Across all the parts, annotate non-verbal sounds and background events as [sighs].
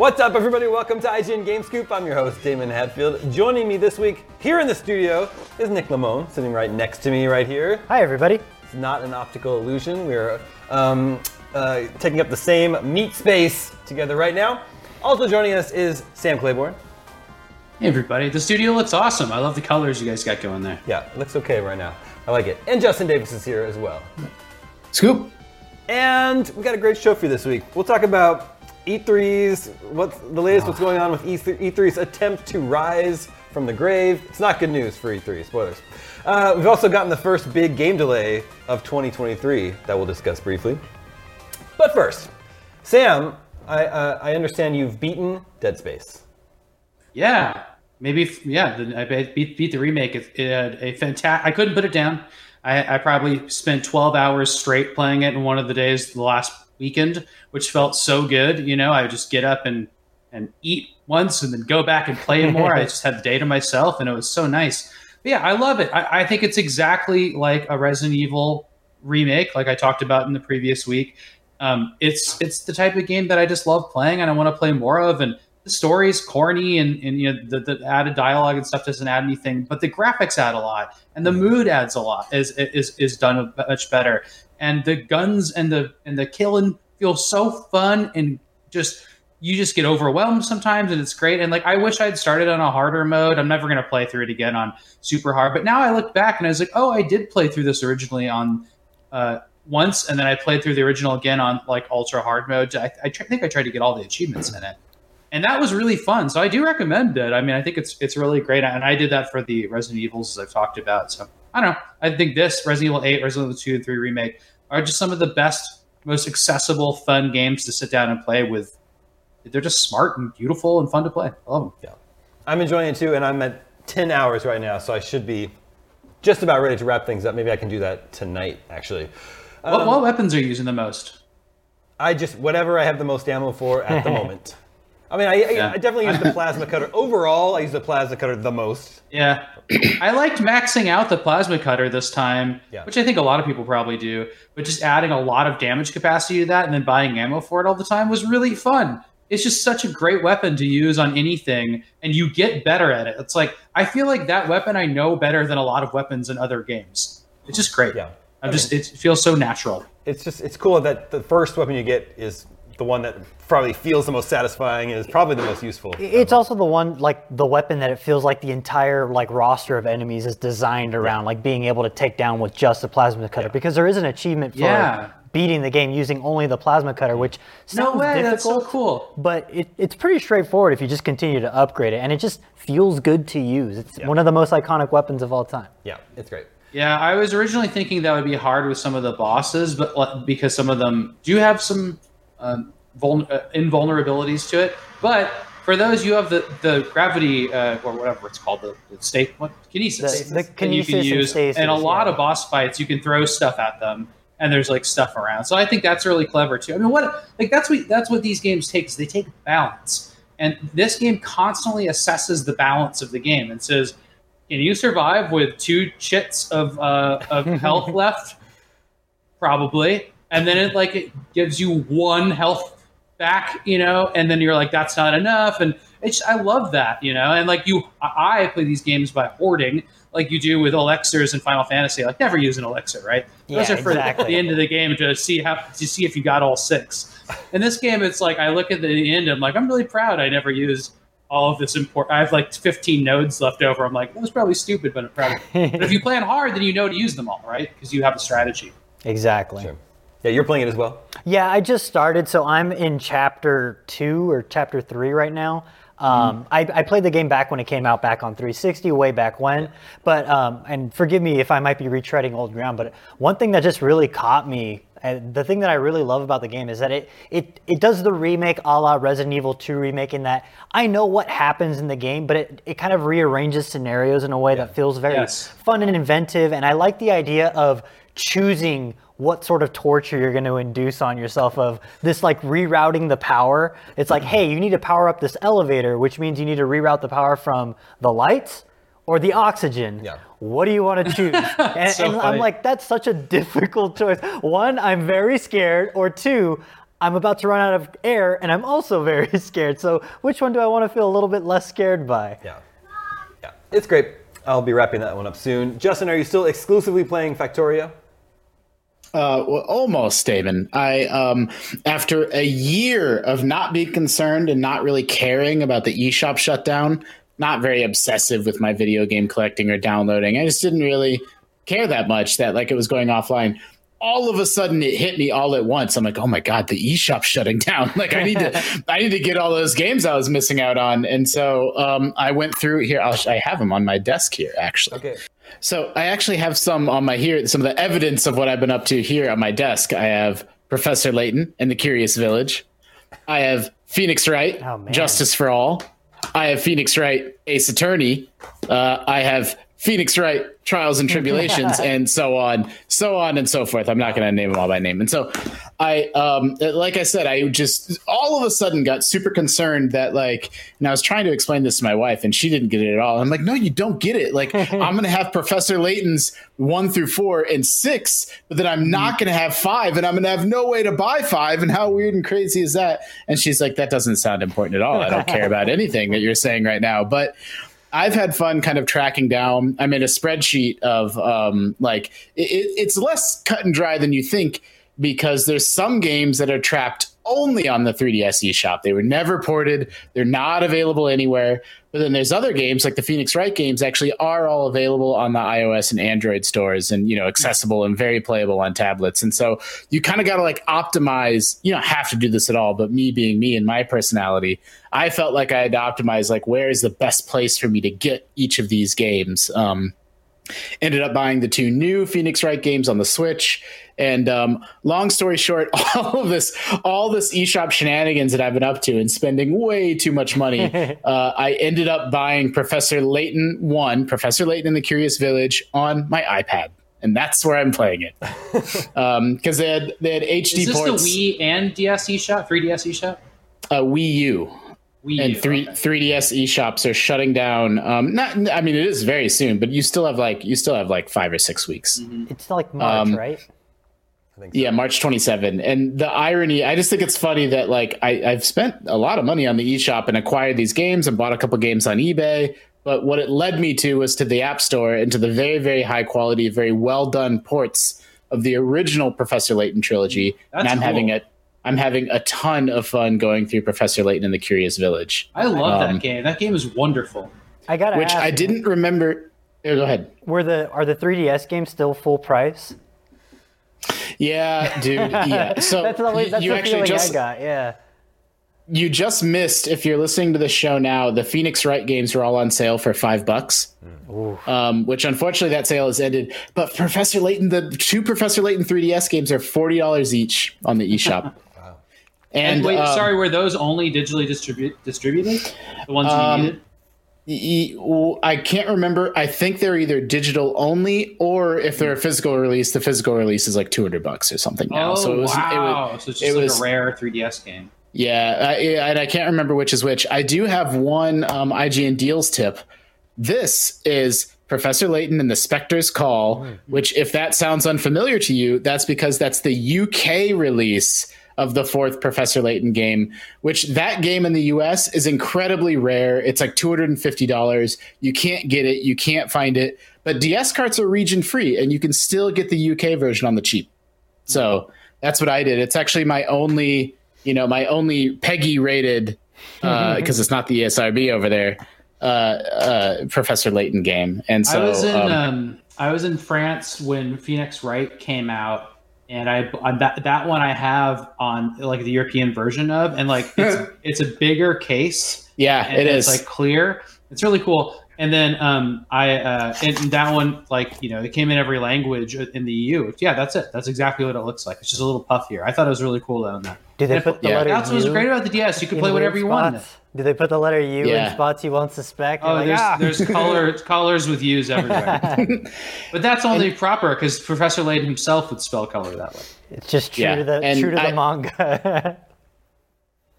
What's up, everybody? Welcome to IGN Game Scoop. I'm your host, Damon Hatfield. Joining me this week here in the studio is Nick Limon, sitting right next to me right here. Hi, everybody. It's not an optical illusion. We're um, uh, taking up the same meat space together right now. Also joining us is Sam Claiborne. Hey everybody, the studio looks awesome. I love the colors you guys got going there. Yeah, it looks okay right now. I like it. And Justin Davis is here as well. Scoop. And we got a great show for you this week. We'll talk about E3's, what's the latest, what's going on with E3, E3's attempt to rise from the grave. It's not good news for E3, spoilers. Uh, we've also gotten the first big game delay of 2023 that we'll discuss briefly. But first, Sam, I, uh, I understand you've beaten Dead Space. Yeah, maybe. Yeah, I beat, beat the remake. It, it had a fantastic. I couldn't put it down. I, I probably spent 12 hours straight playing it in one of the days the last weekend, which felt so good. You know, I would just get up and and eat once and then go back and play [laughs] more. I just had the day to myself, and it was so nice. But yeah, I love it. I, I think it's exactly like a Resident Evil remake, like I talked about in the previous week. Um, it's it's the type of game that I just love playing, and I want to play more of. And the story's corny, and, and you know the, the added dialogue and stuff doesn't add anything, but the graphics add a lot, and the mood adds a lot. is is is done much better, and the guns and the and the killing feel so fun and just you just get overwhelmed sometimes and it's great. And like i wish i'd started on a harder mode. I'm never going to play through it again on super hard but now i look back and i was like oh i did play through this originally on uh, once and then i played through the original again on like ultra hard mode. I, I tr- think i tried to get all the achievements in it and that was really fun so i do recommend it i mean i think it's it's really great and i did that for the resident evils as i've talked about so i don't know i think this resident evil 8 resident evil 2 and 3 remake are just some of the best most accessible fun games to sit down and play with they're just smart and beautiful and fun to play. I love them. Yeah. I'm enjoying it too, and I'm at 10 hours right now, so I should be just about ready to wrap things up. Maybe I can do that tonight, actually. what, um, what weapons are you using the most? I just, whatever I have the most ammo for at the [laughs] moment. I mean, I, I- Yeah. I definitely use the [laughs] plasma cutter. Overall, I use the plasma cutter the most. Yeah, I liked maxing out the plasma cutter this time, Yeah. which I think a lot of people probably do. But just adding a lot of damage capacity to that and then buying ammo for it all the time was really fun. It's just such a great weapon to use on anything, and you get better at it. It's like I feel like that weapon I know better than a lot of weapons in other games. It's just great. Yeah. I'm just it feels so natural. It's just, it's cool that the first weapon you get is the one that probably feels the most satisfying and is probably the most useful. It's also the one, like the weapon that it feels like the entire like roster of enemies is designed around, like being able to take down with just the plasma cutter. Because there is an achievement for Yeah. beating the game using only the plasma cutter, which No way, difficult. that's so cool. But it, it's pretty straightforward if you just continue to upgrade it, and it just feels good to use. It's one of the most iconic weapons of all time. Yeah, it's great. Yeah, I was originally thinking that would be hard with some of the bosses, but because some of them do have some um, vul- uh, invulnerabilities to it. But for those, you have the the gravity uh, or whatever it's called, the, the state what kinesis, The- the that you can kinesis and use. stasis, and a lot yeah. of boss fights, you can throw stuff at them, and there's like stuff around. So I think that's really clever too. I mean, what like that's what that's what these games take. Is they take balance, and this game constantly assesses the balance of the game and says can you survive with two chits of uh, of [laughs] health left? Probably. And then it like it gives you one health back, you know, and then you're like, that's not enough. And it's I love that, you know, and like you I I play these games by hoarding, like you do with elixirs in Final Fantasy. Like never use an elixir, right? Those Yeah, are for exactly. the end of the game to see how to see if you got all six. In this game, it's like I look at the end, I'm like, I'm really proud I never used all of this important. I have like 15 nodes left over. I'm like, that was probably stupid, but I'm proud. Of it. but if you [laughs] plan hard, then you know to use them all, right? Because you have a strategy. Exactly. Sure. Yeah, you're playing it as well. Yeah, I just started, so I'm in chapter two or chapter three right now. Um, I, I played the game back when it came out, back on 360, way back when. But um, and forgive me if I might be retreading old ground, but one thing that just really caught me, and the thing that I really love about the game is that it it it does the remake a la Resident Evil 2 remake in that I know what happens in the game, but it, it kind of rearranges scenarios in a way that feels very Yes. fun and inventive. And I like the idea of choosing what sort of torture you're going to induce on yourself of this like rerouting the power. It's like, hey, you need to power up this elevator, which means you need to reroute the power from the lights or the oxygen. Yeah. What do you want to [laughs] choose? and So and I'm like, that's such a difficult choice. One, I'm very scared, or two, I'm about to run out of air, and I'm also [laughs] very scared. So, which one do I want to feel a little bit less scared by? Yeah. Yeah. It's great. I'll be wrapping that one up soon. Justin, are you still exclusively playing Factorio? Uh, well, almost, Damon. I, um, after a year of not being concerned and not really caring about the eShop shutdown, not very obsessive with my video game collecting or downloading. I just didn't really care that much that like it was going offline. All of a sudden, it hit me all at once. I'm like, oh my god, the eShop shutting down. [laughs] Like I need to, I need to get all those games I was missing out on. And so um, I went through here. I'll, I have them on my desk here, actually. Okay. So I actually have some on my here, some of the evidence of what I've been up to here on my desk. I have Professor Layton and the Curious Village. I have Phoenix Wright, Oh. Justice for All. I have Phoenix Wright, Ace Attorney. Uh, I have Phoenix Wright, Trials and Tribulations, [laughs] and so on, so on and so forth. I'm not going to name them all by name. And so I, um, like I said, I just all of a sudden got super concerned that like, and I was trying to explain this to my wife, and she didn't get it at all. I'm like, no, you don't get it. Like, [laughs] I'm going to have Professor Layton's one through four and six, but then I'm not going to have five, and I'm going to have no way to buy five. And how weird and crazy is that? And she's like, that doesn't sound important at all. I don't care [laughs] about anything that you're saying right now, but. I've had fun kind of tracking down. I made a spreadsheet of um, like it, it's less cut and dry than you think because there's some games that are trapped only on the 3DS eShop. They were never ported. They're not available anywhere. But then there's other games like the Phoenix Wright games actually are all available on the iOS and Android stores and you know accessible and very playable on tablets. And so you kind of got to like optimize. You don't have to do this at all, but me being me and my personality, I felt like I had to optimize like where is the best place for me to get each of these games. Um, ended up buying the two new Phoenix Wright games on the Switch. And um, long story short, [laughs] all of this, all this eShop shenanigans that I've been up to and spending way too much money, [laughs] uh, I ended up buying Professor Layton One, Professor Layton in the Curious Village on my iPad, and that's where I'm playing it [laughs] because they had they had HD Is this ports, the Wii and DS eShop, 3DS eShop? uh, Wii U Wii and three okay. 3ds eShops are shutting down. Um, not, I mean, it is very soon, but you still have like you still have like five or six weeks. It's like March, Um, right? So. Yeah, March 27. And the irony, I just think it's funny that like I, I've spent a lot of money on the eShop and acquired these games and bought a couple games on eBay. But what it led me to was to the App Store and to the very, very high quality, very well done ports of the original Professor Layton trilogy. and I'm having cool. a I'm having a ton of fun going through Professor Layton and the Curious Village, I love Um, that game. That game is wonderful. I gotta which ask, I didn't remember. Yeah, go ahead. Were the are the 3DS games still full price? Yeah, dude. Yeah. [laughs] So That's the, you, that's you the actually feeling just I got. Yeah. you just missed if you're listening to the show now the phoenix wright games are all on sale for five bucks um, which unfortunately that sale has ended but professor layton the two professor layton 3ds games are $40 each on the eshop [laughs] And, and wait, um, sorry, were those only digitally distribu- distributed? The ones Um, you needed? y- y- i can't remember i think they're either digital only or if they're a physical release the physical release is like 200 bucks or something now Oh, so it was, it wow. was so it's it like was- a rare 3DS game. Yeah, I, and I can't remember which is which. I do have one um, IGN deals tip. This is Professor Layton and the Spectre's Call, which, if that sounds unfamiliar to you, that's because that's the UK release of the fourth Professor Layton game, which that game in the US is incredibly rare. It's like $250. You can't get it, you can't find it. But DS carts are region free, and you can still get the UK version on the cheap. So that's what I did. It's actually my only, you know, my only PEGI rated because it's not the ESRB over there. Uh, uh, Professor Layton game, and so I was in um, um, I was in France when Phoenix Wright came out, and I on that that one I have on like the European version of, and like [laughs] it's it's a bigger case. yeah, and it it's is. like clear. It's really cool. And then um, I uh, and that one like you know it came in every language in the EU. Yeah, that's it. That's exactly what it looks like. It's just a little puffier. I thought it was really cool on that. Do they put the yeah. letter That's what was great about the DS. You could play whatever you wanted. spots? Do they put the letter U Yeah. in spots you won't suspect? Oh, like, there's "Ah." there's color colors with U's everywhere. [laughs] but that's only proper because Professor Layton himself would spell color that way. It's just true Yeah, to the and true to I- the manga. [laughs]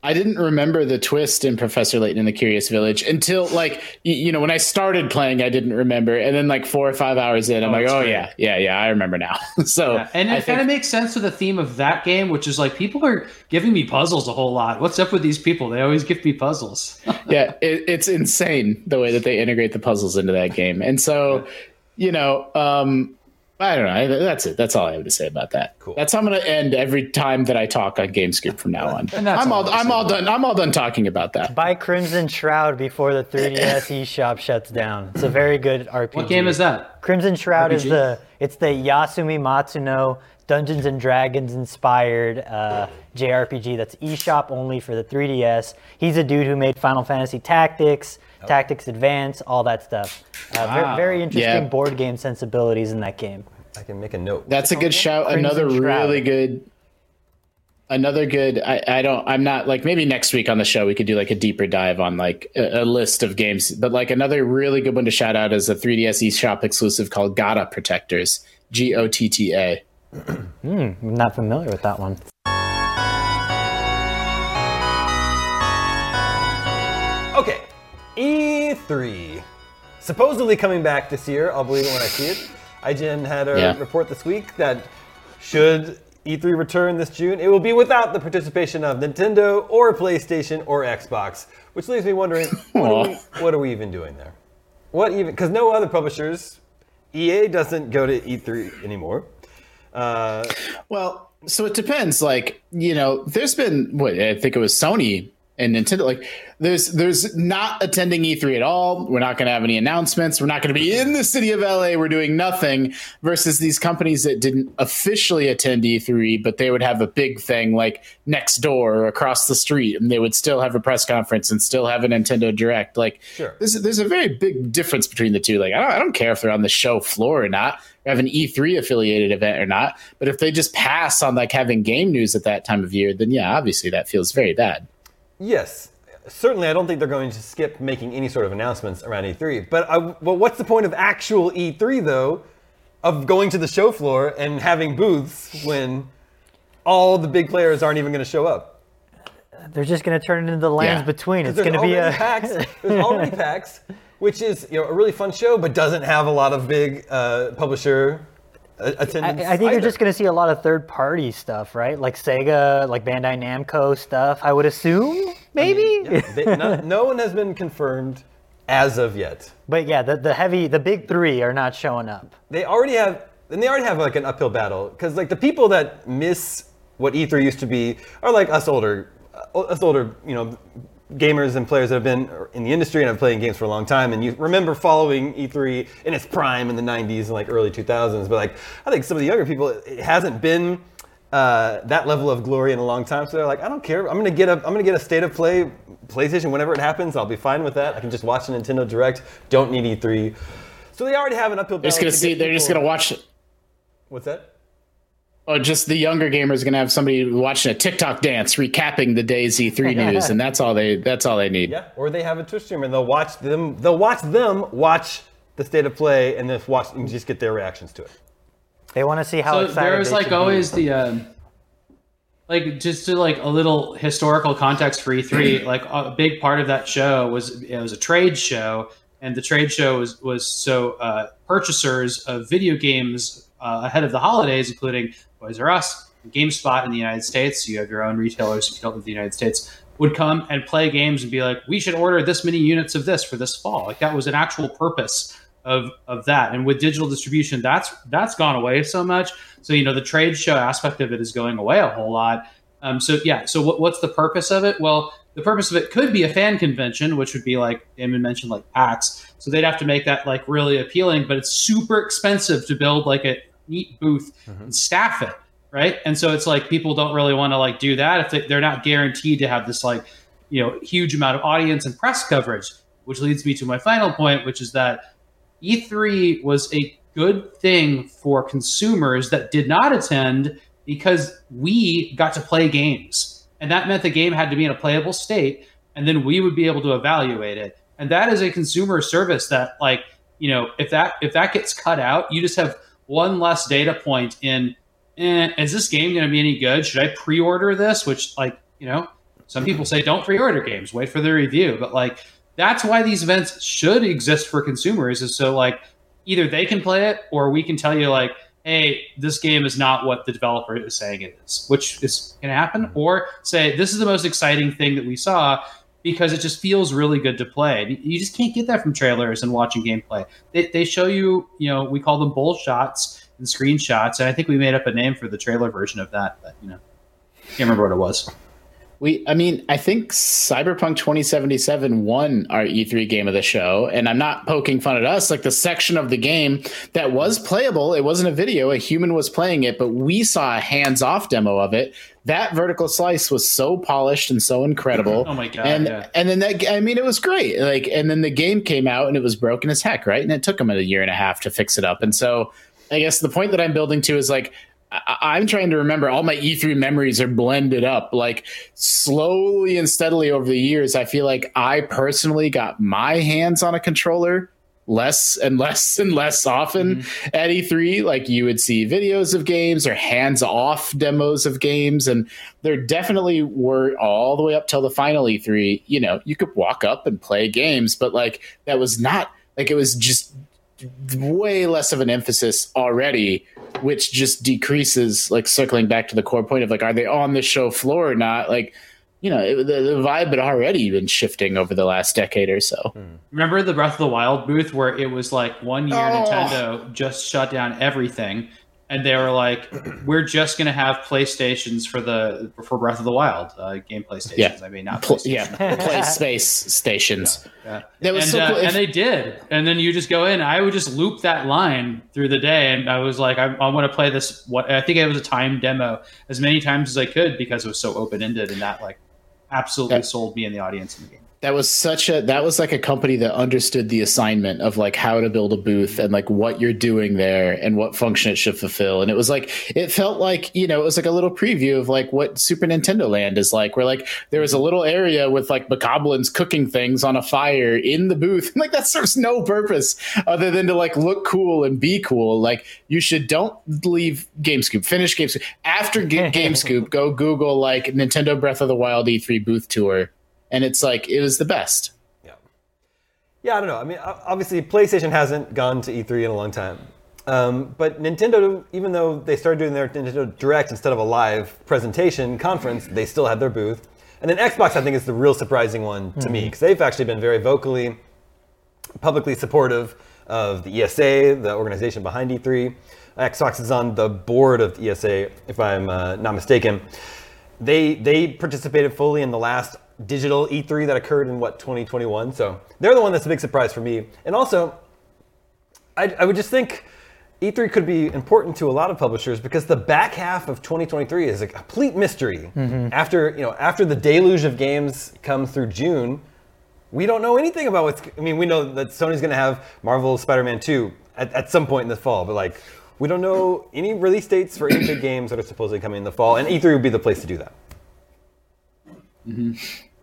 I didn't remember the twist in Professor Layton in the Curious Village until like you, know when I started playing, I didn't remember, and then like four or five hours in, I'm Oh, like, oh great. yeah, yeah, yeah, I remember now. [laughs] so Yeah, and it kind of makes sense to the theme of that game, which is like people are giving me puzzles a whole lot. What's up with these people? They always give me puzzles. [laughs] yeah, it, it's insane the way that they integrate the puzzles into that game, and so you know, um, I don't know. I- That's it. That's all I have to say about that. Cool. That's how I'm going to end every time that I talk on GameScoop from now on. And that's I'm all all. I'm I'm all done. I'm all done talking about that. Buy Crimson Shroud before the 3DS [laughs] eShop shuts down. It's a very good RPG. what game is that? Crimson Shroud is the it's the Yasumi Matsuno Dungeons and Dragons inspired uh, JRPG that's eShop only for the 3DS. He's a dude who made Final Fantasy Tactics, Tactics Advance, all that stuff. Uh, Wow. very interesting Yeah. board game sensibilities in that game. I can make a note. That's a good shout. Crimson Another Shroud. really good. Another good. I, I don't. I'm not like maybe next week on the show we could do like a deeper dive on like a, a list of games. But like another really good one to shout out is a 3DS eShop exclusive called Gotta Protectors. G O T T A. I'm not familiar with that one. E3. Supposedly coming back this year. I'll believe it when I see it. IGN had a Yeah. report this week that should E3 return this June, it will be without the participation of Nintendo or PlayStation or Xbox, which leaves me wondering [laughs] what, are we, what are we even doing there? What even? Because no other publishers, EA doesn't go to E3 anymore. Uh, Well, so it depends. Like, you know, there's been what I think it was Sony and Nintendo. Like, there's there's not attending E3 at all. We're not going to have any announcements. We're not going to be in the city of LA. We're doing nothing. Versus these companies that didn't officially attend E3, but they would have a big thing like next door or across the street, and they would still have a press conference and still have a Nintendo Direct. Like, Sure. there's there's a very big difference between the two. Like, I don't, I don't care if they're on the show floor or not, have an E3 affiliated event or not. But if they just pass on like having game news at that time of year, then yeah, obviously that feels very bad. Yes, certainly. I don't think they're going to skip making any sort of announcements around E3. But I, well, what's the point of actual E3 though? Of going to the show floor and having booths when all the big players aren't even going to show up. They're just going to turn it into the lands Yeah. between. It's There's going to be a PAX. [laughs] There's already PAX, which is you know a really fun show, but doesn't have a lot of big uh, publisher attendance. I, I think you're just going to see a lot of third-party stuff, right? Like Sega, like Bandai Namco stuff. I would assume, maybe. Yeah, they- [laughs] no, no one has been confirmed as of yet. but yeah, the, the heavy, the big three are not showing up. they already have and they already have like an uphill battle because like the people that miss what E3 used to be are like us older uh, us older you know gamers and players that have been in the industry and have playing games for a long time and you remember following E3 in its prime in the 90s and like early 2000s but like I think some of the younger people it hasn't been uh, that level of glory in a long time so they're like I don't care I'm gonna get a I'm gonna get a state of play PlayStation whenever it happens I'll be fine with that I can just watch a Nintendo Direct don't need E3 so they already have an uphill battle They're just gonna to see. They're just gonna watch. it. What's that? Oh, just the younger gamers are gonna have somebody watching a TikTok dance recapping the day's [laughs] E3 news, and that's all they. That's all they need. Yeah, or they have a Twitch stream and they'll watch them. They'll watch them watch the state of play and then watch and just get their reactions to it. They want to see how so excited there's they like should be. always the um, like just to like a little historical context for E3. [clears throat] like a big part of that show was it was a trade show, and the trade show was was so uh, purchasers of video games uh, ahead of the holidays, including Toys R Us, GameStop in the United States. You have your own retailers if you don't live in the United States. Would come and play games and be like, "We should order this many units of this for this fall." Like that was an actual purpose of of that. And with digital distribution, that's that's gone away so much. So you know the trade show aspect of it is going away a whole lot. Um, so yeah, so what, what's the purpose of it? Well, the purpose of it could be a fan convention, which would be like Damon mentioned, like PAX. So they'd have to make that like really appealing, but it's super expensive to build like a neat booth mm-hmm. and staff it, right? And so it's like people don't really want to like do that if they, they're not guaranteed to have this like you know huge amount of audience and press coverage. Which leads me to my final point, which is that E3 was a good thing for consumers that did not attend because we got to play games. And that meant the game had to be in a playable state, and then we would be able to evaluate it. And that is a consumer service that, like, you know, if that if that gets cut out, you just have one less data point in. Eh, is this game going to be any good? Should I pre-order this? Which, like, you know, Some people say don't pre-order games, wait for the review. But like that's why these events should exist for consumers, is so like either they can play it or we can tell you like, hey, this game is not what the developer is saying it is, which is gonna happen, or say this is the most exciting thing that we saw because it just feels really good to play. You just can't get that from trailers and watching gameplay. They, they show you, you know, we call them bull shots and screenshots, and I think we made up a name for the trailer version of that, but you know, can't remember what it was. We, I mean, I think Cyberpunk 2077 won our E3 game of the show, and I'm not poking fun at us. Like the section of the game that was playable, it wasn't a video, a human was playing it, but we saw a hands off demo of it. That vertical slice was so polished and so incredible. [laughs] Oh my God, And yeah. and then that, I mean, it was great. Like, and then the game came out and it was broken as heck, right? And it took them a year and a half to fix it up. And so, I guess the point that I'm building to is like I- I'm trying to remember all my E3 memories are blended up. Like slowly and steadily over the years, I feel like I personally got my hands on a controller less and less [laughs] and less often mm-hmm. at E3. Like you would see videos of games or hands off demos of games. And there definitely were all the way up till the final E3, you know, you could walk up and play games, but like that was not like it was just way less of an emphasis already which just decreases like circling back to the core point of like are they on the show floor or not? Like you know it, the, the vibe had already been shifting over the last decade or so. Hmm. Remember the Breath of the Wild booth where it was like one year Oh. Nintendo just shut down everything, and they were like, "We're just gonna have PlayStations for the for Breath of the Wild uh, game PlayStations." Yeah. I mean, not Pl- PlayStation. yeah [laughs] play space stations Yeah. that was and, so uh. If- and they did. And then you just go in. I would just loop that line through the day, and I was like, I, I want to play this. What I think it was a time demo as many times as I could because it was so open ended, and that like absolutely Yeah. sold me in the audience in the game. That was such a that was like a company that understood the assignment of like how to build a booth and like what you're doing there and what function it should fulfill. And it was like it felt like you know it was like a little preview of like what super nintendo land is like where like there was a little area with like bokoblins cooking things on a fire in the booth. [laughs] Like that serves no purpose other than to like look cool and be cool. Like you should don't leave gamescoop. Finish gamescoop. After Ga- [laughs] gamescoop go google like nintendo breath of the wild e3 booth tour and it's like it was the best. Yeah. Yeah, I don't know. I mean, obviously, PlayStation hasn't gone to E3 in a long time. Um, but Nintendo, even though they started doing their Nintendo Direct instead of a live presentation conference, they still had their booth. And then Xbox, I think, is the real surprising one to me because they've actually been very vocally, publicly supportive of the ESA, the organization behind E3. Xbox is on the board of the ESA, if I'm uh, not mistaken. They they participated fully in the last digital E3 that occurred in what 2021. So they're the one that's a big surprise for me. And also, I, I would just think E3 could be important to a lot of publishers because the back half of 2023 is a complete mystery. Mm-hmm. After you know, after the deluge of games comes through June, we don't know anything about what's. I mean, we know that Sony's going to have Marvel Spider-Man 2 at, at some point in the fall, but like, we don't know any release dates for any big games that are supposedly coming in the fall, and E3 would be the place to do that. Mm-hmm.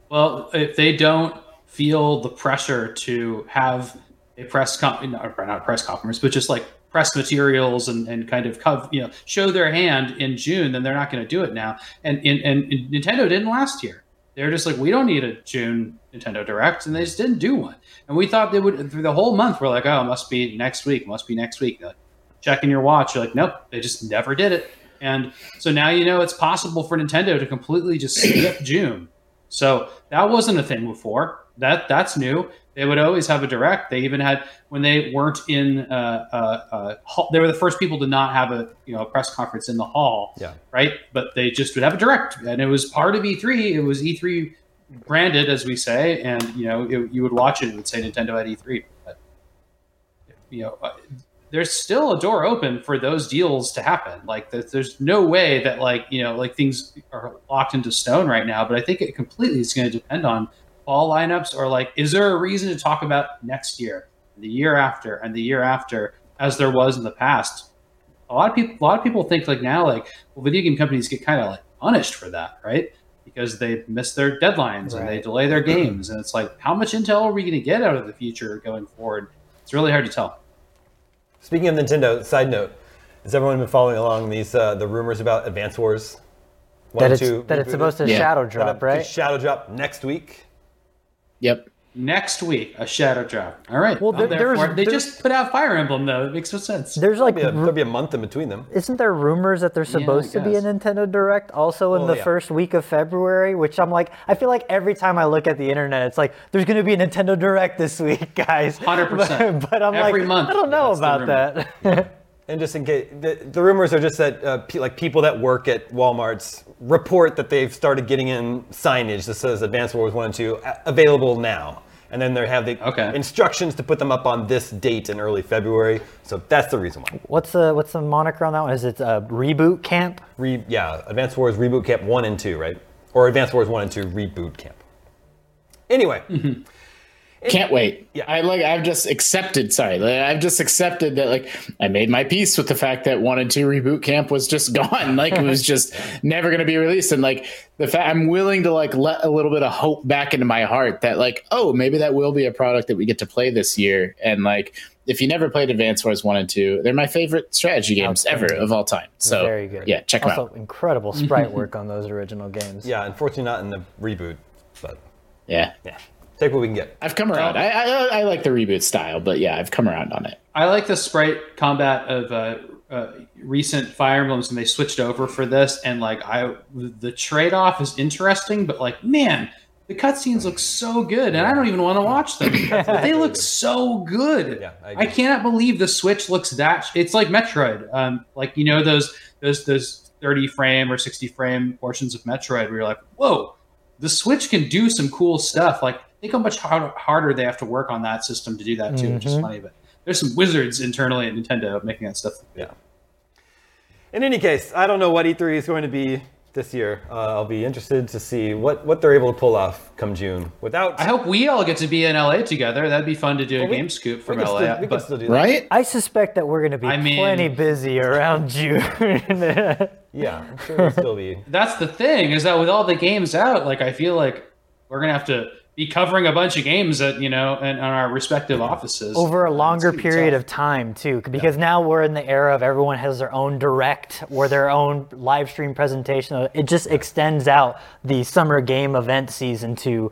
Well, if they don't feel the pressure to have a press con- not, a press conference, but just like press materials and, and kind of cov- you know show their hand in June, then they're not going to do it now. And, and and Nintendo didn't last year. They're just like we don't need a June Nintendo Direct, and they just didn't do one. And we thought they would through the whole month. We're like, oh, it must be next week. Must be next week. Like, checking your watch, you're like, nope, they just never did it. And so now you know it's possible for Nintendo to completely just skip June. So that wasn't a thing before. That that's new. They would always have a direct. They even had when they weren't in. Uh, uh, uh, hall, they were the first people to not have a you know a press conference in the hall. Yeah. Right. But they just would have a direct, and it was part of E3. It was E3 branded, as we say, and you know it, you would watch it. It would say Nintendo at E3. But you know. There's still a door open for those deals to happen. Like there's, there's no way that like you know like things are locked into stone right now. But I think it completely is going to depend on fall lineups or like is there a reason to talk about next year, the year after, and the year after as there was in the past. A lot of people, a lot of people think like now like well, video game companies get kind of like punished for that, right? Because they miss their deadlines and they delay their games, and it's like how much intel are we going to get out of the future going forward? It's really hard to tell. Speaking of Nintendo, side note, has everyone been following along these uh, the rumors about Advance Wars one That it's two that it's supposed to Yeah. shadow drop, could right? Shadow drop next week. Yep. Next week, a shadow drop. All right. Well, there- there there's- They there's- just put out Fire Emblem though. It makes no sense. There's like, Yeah, ru- there'll be a month in between them. isn't there rumors that there's supposed to be a. Nintendo Direct also in Well, the yeah. first week of February? Which I'm like, I feel like every time I look at the internet, it's like there's going to be a Nintendo Direct this week, [laughs] guys. 100%. But, [laughs] but I'm Every like, month. I don't know That's about rumor. that. [laughs] And just in case, the, the rumors are just that uh, pe- like people that work at Walmart's report that they've started getting in signage that says Advance Wars One and Two a- available now, and then they have the Okay. instructions to put them up on this date in early February. So that's the reason why. what's the what's the moniker on that one? Is it uh, reboot camp? Re, yeah, Advance Wars Reboot Camp One and Two, right? Or Advance Wars One and Two Reboot Camp. Anyway, Can't wait. Yeah. I like. I've just accepted. Sorry, like, I've just accepted that. Like, I made my peace with the fact that one and two reboot camp was just [laughs] gone. Like, it was just never going to be released. And like the fact, I'm willing to like let a little bit of hope back into my heart that like, oh, maybe that will be a product that we get to play this year. And like, if you never played Advance Wars one and two, they're my favorite strategy games ever of all time. So Very good. Yeah, check them also, out. incredible [laughs] sprite work on those original games. yeah, unfortunately not in the reboot, but Yeah. yeah, take what we can get. I've come around. I, I I like the reboot style, but yeah, I've come around on it. I like the sprite combat of uh, uh, recent Fire Emblems, and they switched over for this. And like, I the trade off is interesting, but like, man, the cutscenes look so good, and I don't even want to watch them. [laughs] they look so good. Yeah, I I, cannot believe the Switch looks that. It's like Metroid. Um, like you know those those those thirty frame or sixty frame portions of Metroid, where you're like, whoa, the Switch can do some cool stuff. Like, think how much harder, harder they have to work on that system to do that too, which is funny. But there's some wizards internally at Nintendo making that stuff. Yeah. In any case, I don't know what E3 is going to be this year. Uh, I'll be interested to see what, what they're able to pull off come June without. I hope we all get to be in LA together. That'd be fun to do a we- game scoop we from can LA. still, we can but still do that. Right? I suspect that we're going to be I mean- plenty busy around June. [laughs] Yeah, I'm sure it'll still be. that's the thing is that with all the games out, like I feel like we're gonna have to be covering a bunch of games at you know in, in our respective offices. Over a longer gonna period tough. of time too because now we're in the era of everyone has their own direct or their own live stream presentation. It just extends out the summer game event season to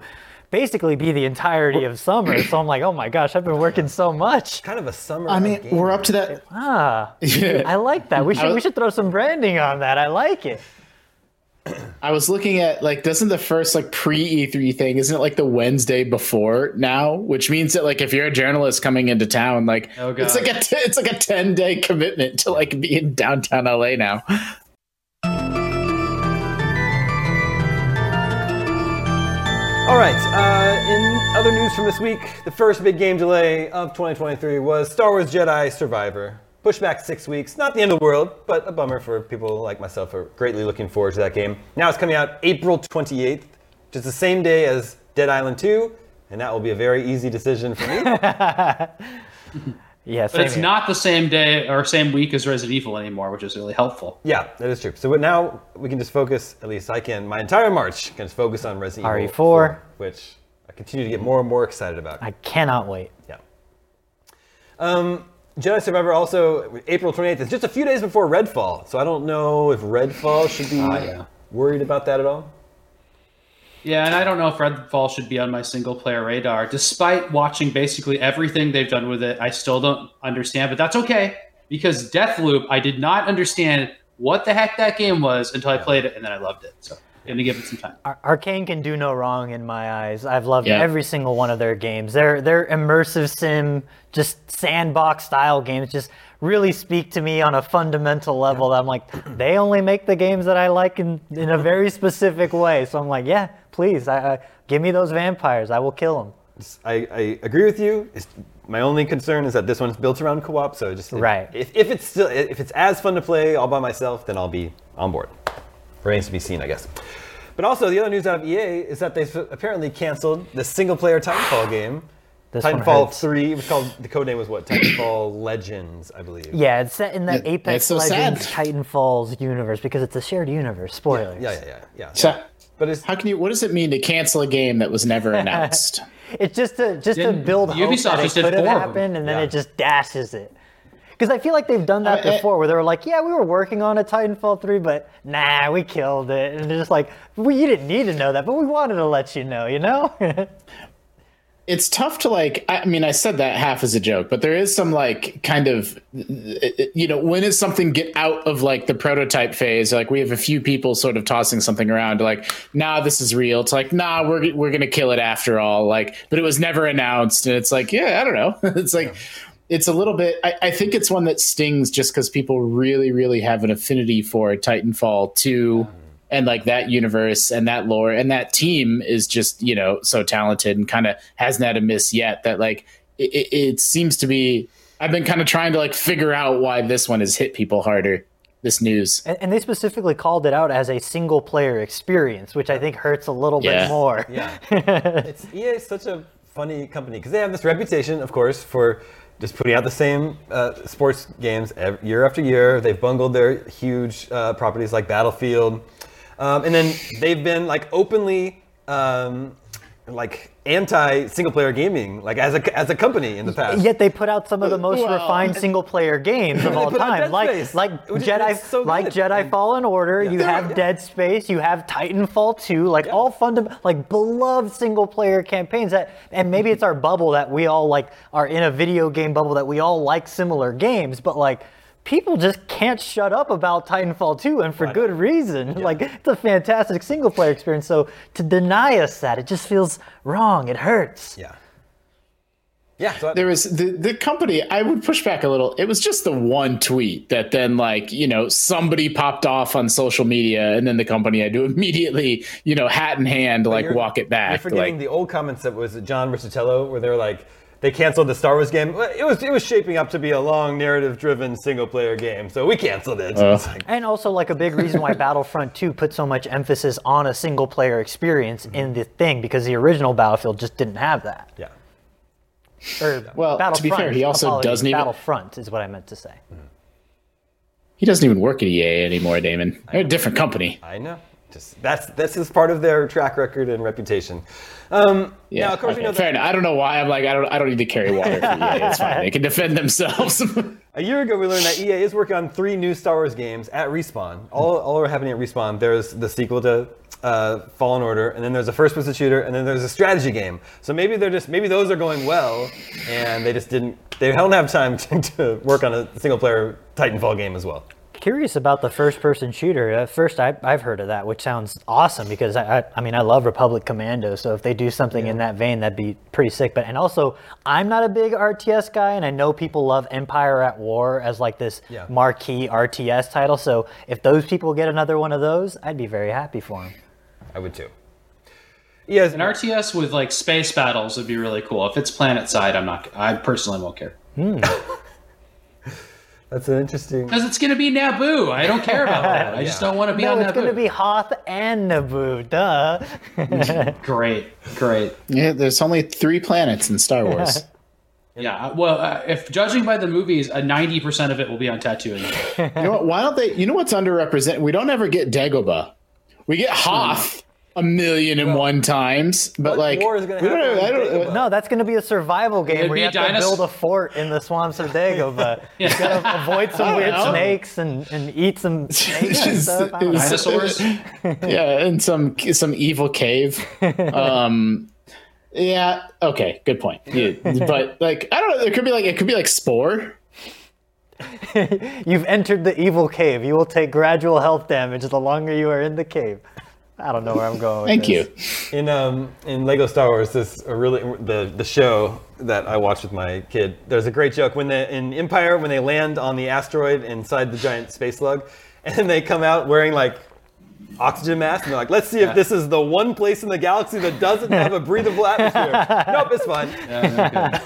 basically be the entirety of summer. So i'm like oh my gosh i've been working so much. Kind of a summer. I mean, we're up to that. ah [laughs] i like that. We should we should throw some branding on that. I like it I was looking at like, doesn't the first like pre E3 thing, isn't it like the Wednesday before now? Which means that like if you're a journalist coming into town, like Oh, it's like a t- it's like a ten day commitment to like be in downtown LA now. All right. Uh, in other news from this week, the first big game delay of 2023 was Star Wars Jedi Survivor. Pushed back six weeks. Not the end of the world, but a bummer for people like myself who are greatly looking forward to that game. Now it's coming out April 28th, just the same day as Dead Island 2, and that will be a very easy decision for me. [laughs] yeah But it's not the same day or same week as Resident Evil anymore, which is really helpful. yeah, that is true. So now we can just focus, at least I can, my entire March can just focus on Resident Evil RE4. 4, which I continue to get more and more excited about. i cannot wait Yeah. Um, Jedi Survivor also April 28th. It's just a few days before Redfall, so I don't know if Redfall should be Ah, yeah. worried about that at all. Yeah, and I don't know if Redfall should be on my single player radar. Despite watching basically everything they've done with it, I still don't understand, but that's okay because Deathloop, I did not understand what the heck that game was until I played it and then I loved it. So gonna give it some time. Ar- Arkane can do no wrong in my eyes. I've loved Yeah. every single one of their games. Their their immersive sim, just sandbox style games, just really speak to me on a fundamental level. That I'm like, they only make the games that I like in in a very specific way. So I'm like, yeah, please, I, I, give me those vampires. I will kill them. I, I agree with you. It's, my only concern is that this one's built around co-op, so just if, Right. If, if it's still if it's as fun to play all by myself, then I'll be on board. Remains to be seen, I guess. But also, the other news out of EA is that they've apparently canceled the single-player Titanfall game. This one Titanfall hurts. 3 it was called the code name was what? Titanfall Legends, I believe. Yeah, it's set in the Yeah, Apex so Legends sad. Titanfalls universe because it's a shared universe. Spoilers. Yeah, yeah, yeah, yeah. So, But it's how can you? What does it mean to cancel a game that was never [laughs] announced? It's just to just to Didn't- build hope Ubisoft that it just did could have four of them. happened, and then Yeah. it just dashes it. Because I feel like they've done that I- before, where they were like, "Yeah, we were working on a Titanfall 3, but nah, we killed it." And they're just like, "We you didn't need to know that, but we wanted to let you know," you know? [laughs] it's tough to like i mean i said that half as a joke but there is some like kind of you know when does something get out of like the prototype phase like we have a few people sort of tossing something around like nah this is real it's like nah we're, we're gonna kill it after all like but it was never announced and it's like yeah i don't know [laughs] it's like it's a little bit I, I think it's one that stings just because people really really have an affinity for titanfall 2 and like that universe and that lore and that team is just you know so talented and kind of hasn't had a miss yet that like it, it, it seems to be i've been kind of trying to like figure out why this one has hit people harder this news and, and they specifically called it out as a single player experience, which I think hurts a little Yeah. bit more. Yeah. it's EA is such a funny company because they have this reputation, of course, for just putting out the same uh, sports games ev year after year. They've bungled their huge uh, properties like Battlefield, um, and then they've been like openly um, like anti single player gaming, like as a as a company in the past. Yet they put out some of the most Well, refined single player games of [laughs] all time, like Space, like Jedi, it's so like. Jedi And- Fallen Order. You Yeah. have Yeah. Dead Space. You have Titanfall 2. Like all fundamental, like beloved single player campaigns. That and maybe it's our bubble that we all like are in a video game bubble that we all like similar games, but like. People just can't shut up about Titanfall 2, and for good reason. Like, it's a fantastic single player experience. So, to deny us that, it just feels wrong. It hurts. Yeah. Yeah. So there was the, the company i would push back a little it was just the one tweet that then like you know somebody popped off on social media and then the company had to [laughs] immediately you know hat in hand like walk it You're back forgetting like the old comments that was John Riccitiello, where they're like, they canceled the Star Wars game. It was it was shaping up to be a long narrative-driven single-player game, so we canceled it. Uh. It's like, And also, like a big reason why [laughs] Battlefront 2 put so much emphasis on a single player experience in the thing because the original Battlefield just didn't have that. yeah. Or Well, to be fair, Battlefront, he also apologies, doesn't even- Battlefront is what I meant to say. he doesn't even work at ea anymore damon they're a different company I know. Just that's this is part of their track record and reputation. Um, Yeah, now, of course, okay, know fair enough. I don't know why. I'm like, I don't, I don't need to carry water for EA. It's fine. They can defend themselves. [laughs] a year ago we learned that EA is working on three new Star Wars games at Respawn. All, all are happening at Respawn. There's the sequel to uh, Fallen Order, and then there's a first-person shooter, and then there's a strategy game. So maybe they're just maybe those are going well, and they just didn't. They don't have time [laughs] to, to work on a single-player Titanfall game as well. Curious about the first person shooter. At first, I, I've heard of that, which sounds awesome because I, I, I mean, I love Republic Commando. So if they do something in that vein, that'd be pretty sick. But and also, I'm not a big RTS guy, and I know people love Empire at War as like this Yeah. marquee RTS title. So if those people get another one of those, I'd be very happy for them. I would too. Yeah, An RTS with like space battles would be really cool. If it's planet side, I'm not. I personally won't care hmm. [laughs] that's an interesting. because it's going to be Naboo. I don't care about that. I just [laughs] don't want to be No, on it's going to be Hoth and Naboo. Duh. [laughs] Great, great. yeah, there's only three planets in Star Wars. [laughs] Yeah. Well, uh, if judging by the movies, a ninety percent of it will be on Tatooine. you know what? Why don't they? You know what's underrepresented? We don't ever get Dagobah. We get Hoth a million and one times, but What like war is gonna we don't- happen I with don't- No, that's going to be a survival game It'd where you be have to build a fort in the swamps of [laughs] Dagobah. You got to avoid some weird know. snakes and, and eat some [laughs] snakes and stuff. I don't know. Dinosaurs. [laughs] yeah, in some some evil cave. Um, yeah. Okay. Good point. Yeah, but like, I don't know. It could be like it could be like Spore. You've entered the evil cave. You will take gradual health damage the longer you are in the cave. I don't know where I'm going with Thank this. you. In um in Lego Star Wars, this a really the the show that I watched with my kid. There's a great joke when they in Empire when they land on the asteroid inside the giant space slug, [laughs] and they come out wearing like oxygen masks and they're like, let's see if this is the one place in the galaxy that doesn't have a breathable [laughs] atmosphere. nope, it's fine. [laughs] Yeah, no, good.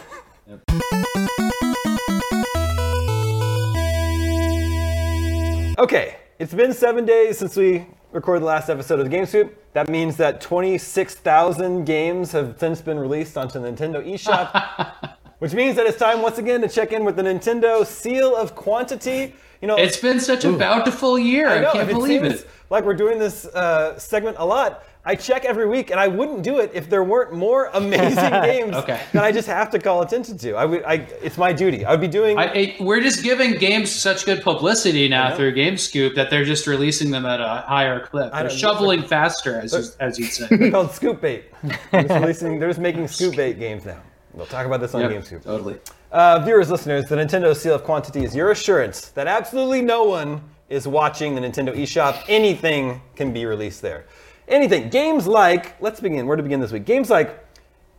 Okay, it's been seven days since we recorded the last episode of the Game Scoop. That means that 26,000 games have since been released onto the Nintendo eShop, [laughs] which means that it's time once again to check in with the Nintendo seal of quantity. You know, It's been such a bountiful year. I, know, can't if believe it. Like we're doing this uh, segment a lot. I check every week, and I wouldn't do it if there weren't more [laughs] amazing games Okay. that I just have to call attention to. I would, I, it's my duty. I would be doing. I, I, we're just giving games such good publicity now through GameScoop that they're just releasing them at a higher clip. They're shoveling faster, as you, as you'd say. [laughs] called Scoop Bait. They're just releasing. They're just making Scoop Bait games now. We'll talk about this on Yep, GameScoop. totally. Uh, viewers, listeners, the Nintendo seal of quantity is your assurance that absolutely no one is watching the Nintendo eShop. Anything can be released there. Anything. Games like, let's begin. Where to begin this week? Games like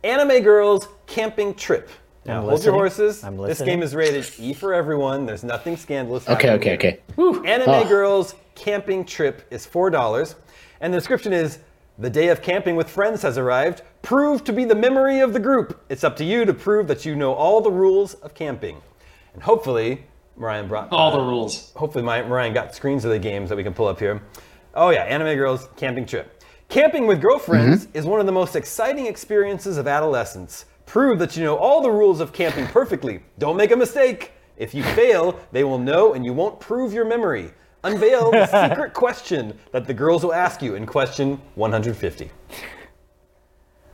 Anime Girls Camping Trip. Now, I'm hold your horses. I'm This listening. game is rated E for everyone. There's nothing scandalous. Okay, happening okay, here. okay. Anime Oh. Girls Camping Trip is $4, and the description is The day of camping with friends has arrived. Prove to be the memory of the group. It's up to you to prove that you know all the rules of camping. And hopefully, Ryan brought All the uh, rules. hopefully my, Ryan got screens of the games that we can pull up here. Oh yeah, Anime Girls Camping Trip. Camping with girlfriends mm-hmm. is one of the most exciting experiences of adolescence. Prove that you know all the rules of camping perfectly. Don't make a mistake. If you fail, they will know and you won't prove your memory. Unveil the [laughs] secret question that the girls will ask you in question 150.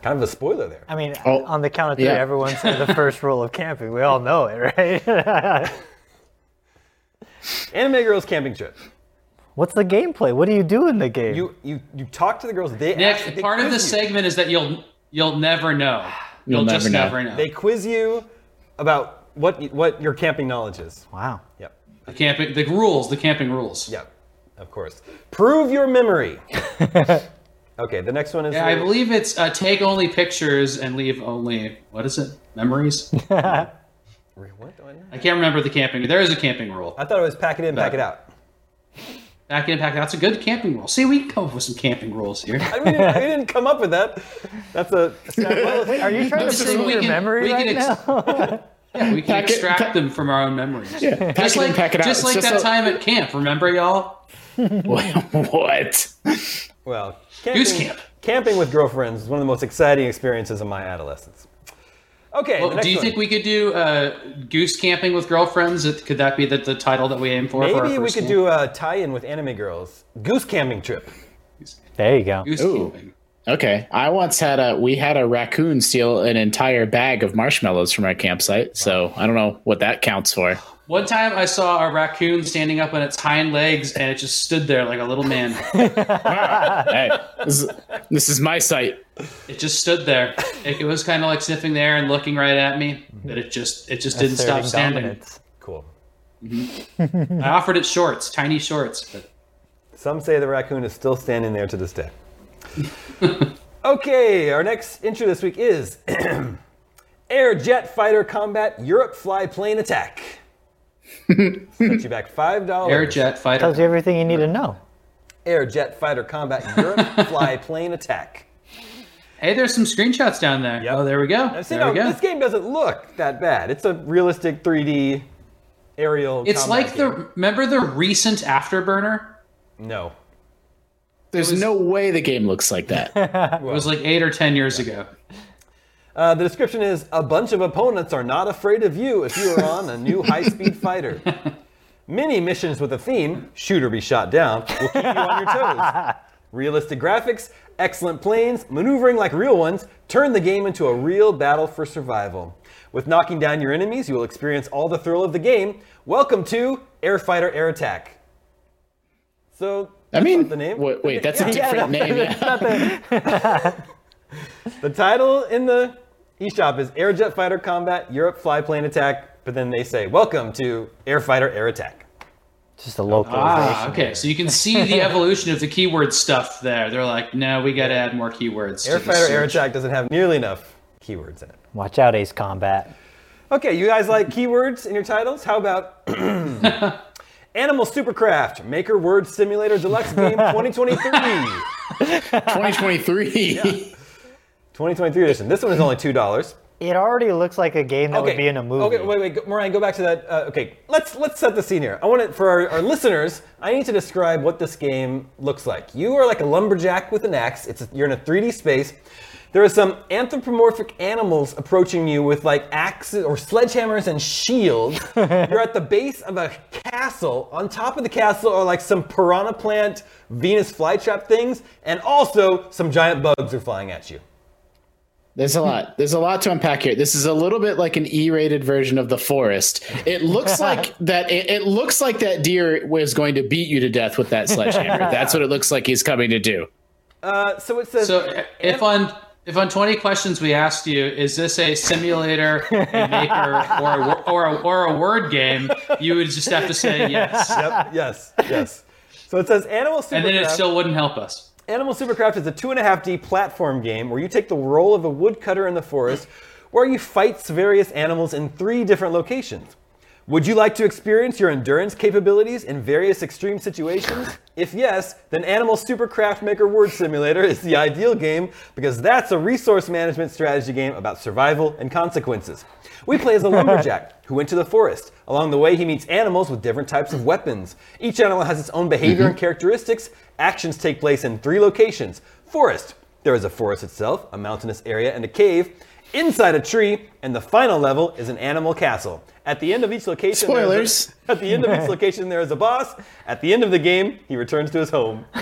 Kind of a spoiler there. I mean, Oh, on the count of three, yeah. everyone said the [laughs] first rule of camping. We all know it, right? [laughs] Anime Girls Camping Trip. What's the gameplay? What do you do in the game? You you you talk to the girls. They ask, Nick, they part of the you. segment is that you'll you'll never know. [sighs] You'll, You'll just never know. never know. They quiz you about what what your camping knowledge is. wow. Yep. the camping, the rules, the camping rules. Yep. Of course. Prove your memory. [laughs] okay, the next one is Yeah, I believe it's uh, take only pictures and leave only what is it? Memories. [laughs] What do I know? I can't remember the camping. There is a camping rule. I thought it was pack it in, pack it out. Back in, back. That's a good camping rule. See, we can come up with some camping rules here. I mean, I didn't come up with that. That's a. [laughs] Are you trying to Just prove we your can- memory we can right ex- now? [laughs] Yeah, we can Pack it- extract pa- them from our own memories. Pack Just it like, in, pack it out. just It's like that a- time at camp. Remember, y'all? [laughs] what? Well, camping, Goose camp. camping with girlfriends is one of the most exciting experiences of my adolescence. Okay. Well, do you one. think we could do uh, goose camping with girlfriends? Could that be the, the title that we aim for? for our Maybe we could game? do a tie-in with Anime Girls. Goose camping trip. There you go. goose Ooh. camping. Okay, I once had a we had a raccoon steal an entire bag of marshmallows from our campsite, so I don't know what that counts for. One time, I saw a raccoon standing up on its hind legs, and it just stood there like a little man. [laughs] hey, this is, this is my site. It just stood there. It, it was kind of like sniffing there and looking right at me, but it just it just didn't stop standing. dominance. Cool. Mm-hmm. I offered it shorts, tiny shorts, but Some say the raccoon is still standing there to this day. [laughs] okay, our next intro this week is [clears throat] Air Jet Fighter Combat Europe Fly Plane Attack. Set you back five dollars. air jet fighter. Tells you everything you need to know. Air Jet Fighter Combat Europe Fly [laughs] Plane Attack. Hey, there's some screenshots down there. Yep. Oh, there we go. Now, see, There now, we go. this game doesn't look that bad. It's a realistic 3D aerial. It's like game. the remember the recent Afterburner. no. There's no way the game looks like that. [laughs] It was like eight or ten years ago. Uh, the description is a bunch of opponents are not afraid of you if you are on a new [laughs] high speed fighter. Mini missions with a theme, shoot or be shot down, will keep you on your toes. Realistic graphics, excellent planes, maneuvering like real ones, turn the game into a real battle for survival. With knocking down your enemies, you will experience all the thrill of the game. Welcome to Air Fighter Air Attack. So, I mean, not the name. Wait, wait that's a [laughs] Yeah. different name. [laughs] Yeah. The title in the eShop is Air Jet Fighter Combat Europe Fly Plane Attack, but then they say, Welcome to Air Fighter Air Attack. Just a localization. Ah, okay. So you can see the [laughs] evolution of the keyword stuff there. They're like, no, we got to add more keywords. to Air the Fighter Air. Attack doesn't have nearly enough keywords in it. Watch out, Ace Combat. Okay, you guys like keywords in your titles? How about [laughs] Animal Supercraft Maker Word Simulator Deluxe Game [laughs] 2023? 2023. 2023 edition. This one is only $2. It already looks like a game that would be in a movie. Okay, wait, wait, go- Mariah, go back to that. Uh, okay, let's let's set the scene here. I want it for our, our listeners. I need to describe what this game looks like. You are like a lumberjack with an axe. It's a, you're in a 3D space. There are some anthropomorphic animals approaching you with like axes or sledgehammers and shields. [laughs] you're at the base of a castle. On top of the castle are like some piranha plant, Venus flytrap things, and also some giant bugs are flying at you. There's a lot. There's a lot to unpack here. This is a little bit like an E-rated version of The Forest. It looks [laughs] like that. It, it looks like that deer was going to beat you to death with that sledgehammer. [laughs] That's what it looks like he's coming to do. Uh, so it says. So if on if on 20 questions we asked you, is this a simulator, a maker, or a, or a, or a word game, you would just have to say yes. yep, yes, yes. So it says Animal Supercraft. And then it still wouldn't help us. Animal Supercraft is a two and a half D platform game where you take the role of a woodcutter in the forest, where you fight various animals in three different locations. Would you like to experience your endurance capabilities in various extreme situations? If yes, then Animal Supercraft Maker Word Simulator is the ideal game because that's a resource management strategy game about survival and consequences. We play as a lumberjack who went to the forest. Along the way, he meets animals with different types of weapons. Each animal has its own behavior and mm-hmm. characteristics. Actions take place in three locations forest. There is a forest itself, a mountainous area, and a cave. Inside a tree, and the final level is an animal castle. At the end of each location, there is a- Spoilers. [laughs] at the end of each [laughs] location, there is a boss. At the end of the game, he returns to his home. [laughs]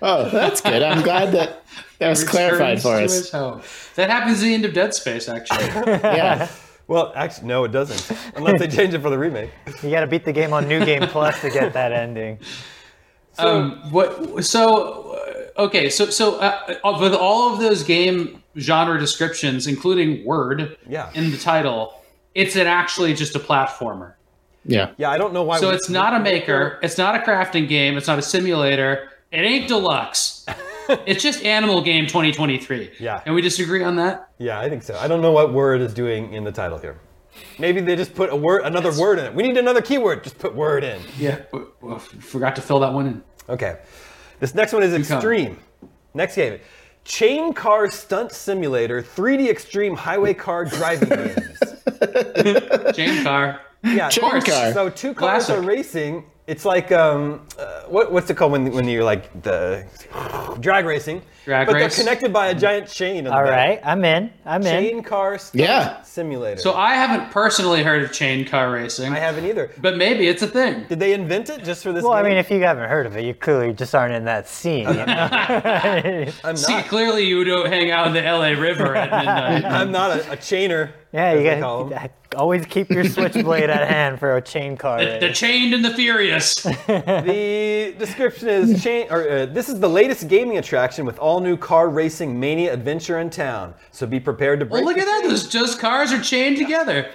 Oh, that's good. I'm glad that that was clarified for to us. his home. That happens at the end of Dead Space, actually. Yeah. Well, actually, no, it doesn't, unless they change it for the remake. You got to beat the game on New Game Plus to get that ending. um, what? So, uh, okay, so so uh, uh, with all of those game genre descriptions, including word Yeah. in the title, it's an actually just a platformer. Yeah. Yeah, I don't know why. So we- it's not a maker. It's not a crafting game. It's not a simulator. It ain't deluxe. [laughs] it's just Animal Game 2023. Yeah. And we disagree on that. Yeah, I think so. I don't know what word is doing in the title here. Maybe they just put a word, another word in it. We need another keyword. Just put word in. Yeah. w- w- forgot to fill that one in. Okay. This next one is extreme. Next game. Chain Car Stunt Simulator 3D Extreme Highway Car Driving Games. [laughs] Jane Car. Yeah, Chain car. So two cars Classic. are racing. It's like um, uh, what, what's it called when when you're like the drag racing? Drag but race. they're connected by a giant chain. On All back. right, I'm in. I'm in. Chain Car Stunt Yeah. Simulator. So I haven't personally heard of chain car racing, I haven't either. but maybe it's a thing. Did they invent it just for this? Well, I game? mean, if you haven't heard of it, you clearly just aren't in that scene. [laughs] I'm See, not. clearly you don't hang out in the LA River at [laughs] midnight. I'm not a, a chainer. Yeah, as you they call 'em. got always keep your switchblade at hand for a chain car. the, the chained and the furious. [laughs] The description is chain. Or uh, this is the latest gaming attraction with all new car racing mania adventure in town. So be prepared to break. Well, look the at that. Those just cars are chained together.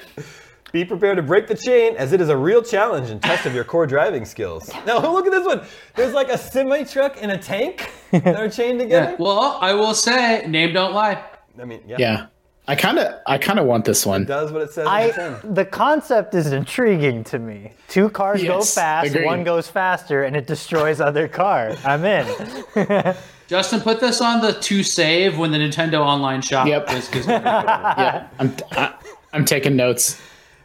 Be prepared to break the chain, as it is a real challenge and test of your core driving skills. [laughs] Now look at this one. There's like a semi truck and a tank that are chained [laughs] together. Yeah. Well, I will say, name don't lie. I mean, yeah, Yeah. I kind of I kind of want this one. does what it says. the I, the concept is intriguing to me. Two cars go fast, agreed. one goes faster, and it destroys other car. I'm in. [laughs] Justin, put this on the to save when the Nintendo Online Shop Yep. is. [laughs] is yeah. I'm I, I'm taking notes.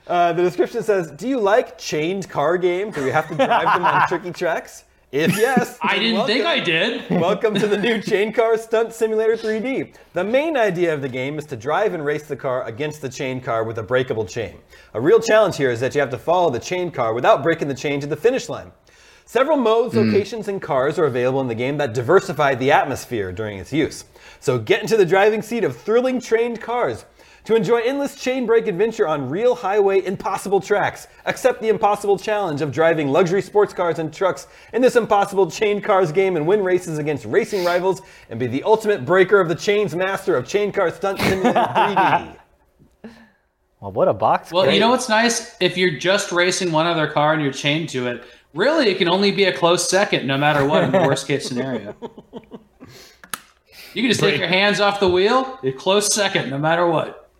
Uh, the description says, "Do you like chained car games where you have to drive them on tricky tracks? If [laughs] yes, I didn't think I did. [laughs] Welcome to the new Chain Car Stunt Simulator 3D. The main idea of the game is to drive and race the car against the chain car with a breakable chain. A real challenge here is that you have to follow the chain car without breaking the chain to the finish line. Several modes, hmm. locations, and cars are available in the game that diversify the atmosphere during its use. So get into the driving seat of thrilling trained cars. To enjoy endless chain break adventure on real highway impossible tracks, accept the impossible challenge of driving luxury sports cars and trucks in this impossible chain cars game and win races against racing rivals and be the ultimate breaker of the chains master of Chain Car Stunt Simulator [laughs] 3D. Well, what a box. Well, great. you know what's nice? If you're just racing one other car and you're chained to it, really it can only be a close second no matter what in the worst case scenario. [laughs] You can just take your hands off the wheel, a close second no matter what.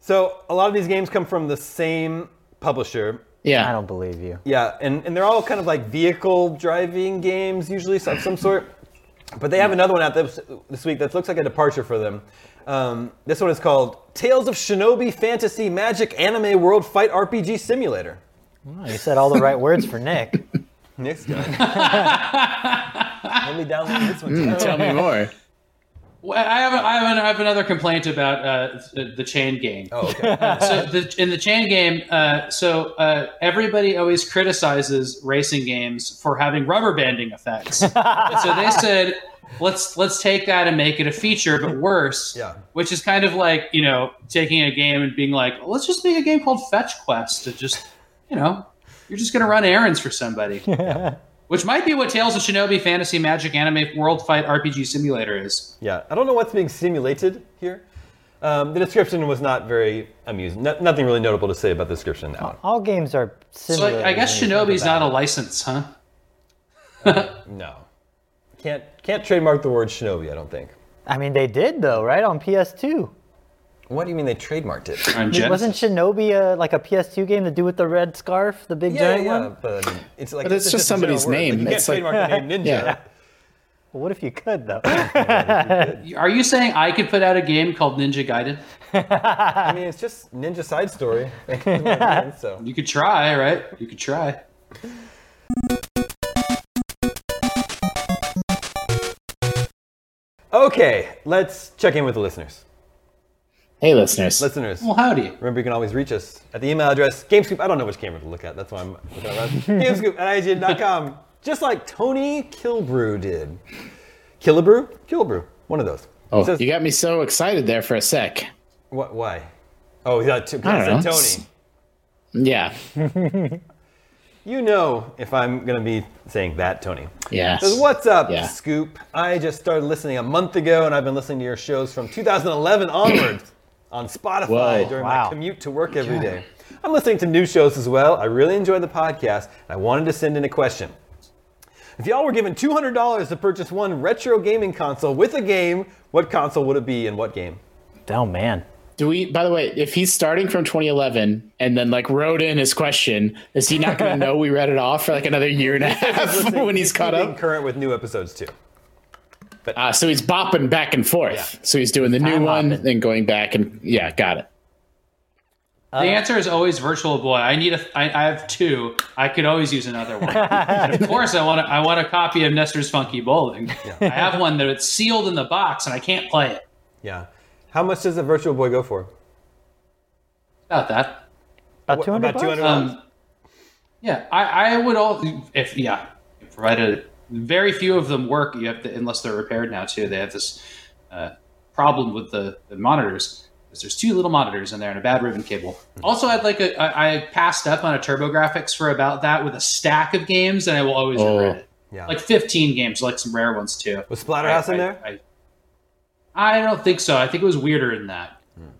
So a lot of these games come from the same publisher. Yeah. I don't believe you. Yeah, and, and they're all kind of like vehicle driving games, usually of some sort. But they have another one out this, this week that looks like a departure for them. Um, this one is called Tales of Shinobi Fantasy Magic Anime World Fight RPG Simulator. Oh, you said all the right words for Nick. [laughs] Nick's guy. [laughs] Let me download this one. too. Tell me more. Well, I have, a, I, have an, I have another complaint about uh, the, the chain game. Oh, okay. so the, in the chain game, uh, so uh, everybody always criticizes racing games for having rubber banding effects. [laughs] so they said, let's let's take that and make it a feature, but worse. Yeah. Which is kind of like you know taking a game and being like, let's just make a game called Fetch Quest to just you know you're just gonna run errands for somebody. Which might be what Tales of Shinobi Fantasy Magic Anime World Fight RPG Simulator is. Yeah, I don't know what's being simulated here. Um, the description was not very amusing. No, nothing really notable to say about the description in that one. All games are So. I, I guess when you think Shinobi's not a license, huh? No, can't can't trademark the word shinobi. I don't think. I mean, they did though, right? On PS2. What do you mean they trademarked it? On Wasn't Shinobi a, like a PS2 game to do with the red scarf, the big Yeah, giant yeah, one? but um, it's like But it's just a general somebody's name. Like, you can't It's like- trademark the name Ninja. Yeah. [laughs] Well, what if you could though? [laughs] Are you saying I could put out a game called Ninja Gaiden? I mean, it's just Ninja Side Story. [laughs] so You could try, right? You could try. okay, let's check in with the listeners. Hey, listeners. Listeners, Well, howdy. remember you can always reach us at the email address GameScoop. I don't know which camera to look at. That's why I'm looking around. [laughs] GameScoop at IGN.com. Just like Tony Kilbrew did. Killebrew? Killebrew. One of those. oh, says- you got me so excited there for a sec. What? Why? Oh, yeah, t- I I don't know. Tony. Yeah. [laughs] You know if I'm gonna be saying that, Tony. Yes. Says, What's up, Yeah. Scoop? I just started listening a month ago, and I've been listening to your shows from 2011 onwards on Spotify Whoa. during my commute to work every day. I'm listening to new shows as well. I really enjoy the podcast, and I wanted to send in a question. If y'all were given $200 to purchase one retro gaming console with a game, what console would it be and what game? oh man. Do we, by the way, if he's starting from 2011 and then like wrote in his question, is he not going [laughs] to know we read it off for like another year and a half [laughs] when he's caught up? current with new episodes too. Ah, so he's bopping back and forth. So he's doing the new Time one, hopping. then going back and yeah, got it. The answer is always Virtual Boy. I need a. I, I have two. I could always use another one. of [laughs] course, I want. A, I want a copy of Nester's Funky Bowling. I have one that it's sealed in the box and I can't play it. Yeah. How much does the Virtual Boy go for? About that. About 200 about 200 Um, yeah, I, I would all if yeah, provided very few of them work. You have to unless they're repaired now too. They have this uh, problem with the, the monitors. Because there's two little monitors in there and a bad ribbon cable. Also, I'd like a. I, I passed up on a TurboGrafx for about that with a stack of games, and I will always Oh. regret it. Yeah. Like 15 games, like some rare ones too. Was Splatterhouse I- in I- there? I, I don't think so. I think it was weirder than that.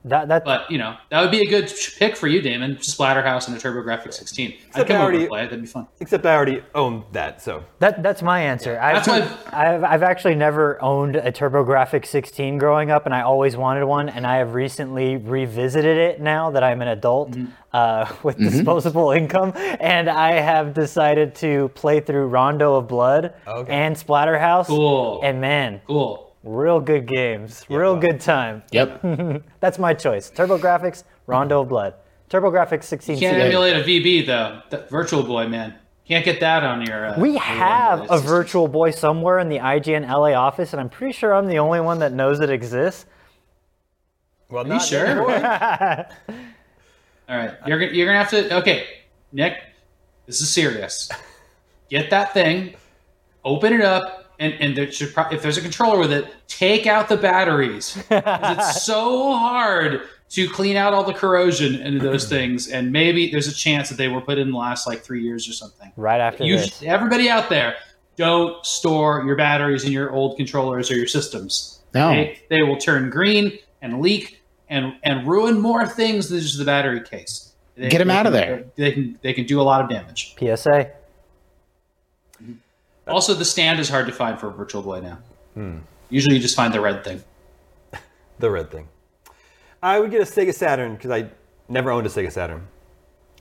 That, that, But you know, that would be a good pick for you, Damon. Splatterhouse and a TurboGrafx 16. I'd Except come I over already- and play it. That'd be fun. Except I already own that, so. that, that's my answer. I've, That's why- I've, I've actually never owned a TurboGrafx 16 growing up, and I always wanted one, and I have recently revisited it now that I'm an adult Mm-hmm. uh, [laughs] with disposable income, and I have decided to play through Rondo of Blood Okay. and Splatterhouse. Cool. And man, Cool. Real good games. real wow. good time. Yep. [laughs] That's my choice. TurboGrafx, Rondo of Blood. TurboGrafx 16. Can't emulate a VB though. That Virtual Boy, man. Can't get that on your. Uh, We your have a. Virtual Boy somewhere in the IGN LA office, and I'm pretty sure I'm the only one that knows it exists. Well, you not sure? [laughs] All right, you're gonna you're gonna have to. Okay, Nick, this is serious. Get that thing, open it up, and and there should pro- if there's a controller with it, take out the batteries. [laughs] it's so hard to clean out all the corrosion into those [clears throat] things, and maybe there's a chance that they were put in the last like three years or something. Right after You, this. everybody out there, don't store your batteries in your old controllers or your systems. No. They, they will turn green and leak and and ruin more things than just the battery case. They- Get 'em they out of there. They can they can do a lot of damage. PSA. Also, the stand is hard to find for a Virtual Boy now. Hmm. Usually, you just find the red thing. [laughs] the red thing. I would get a Sega Saturn because I never owned a Sega Saturn.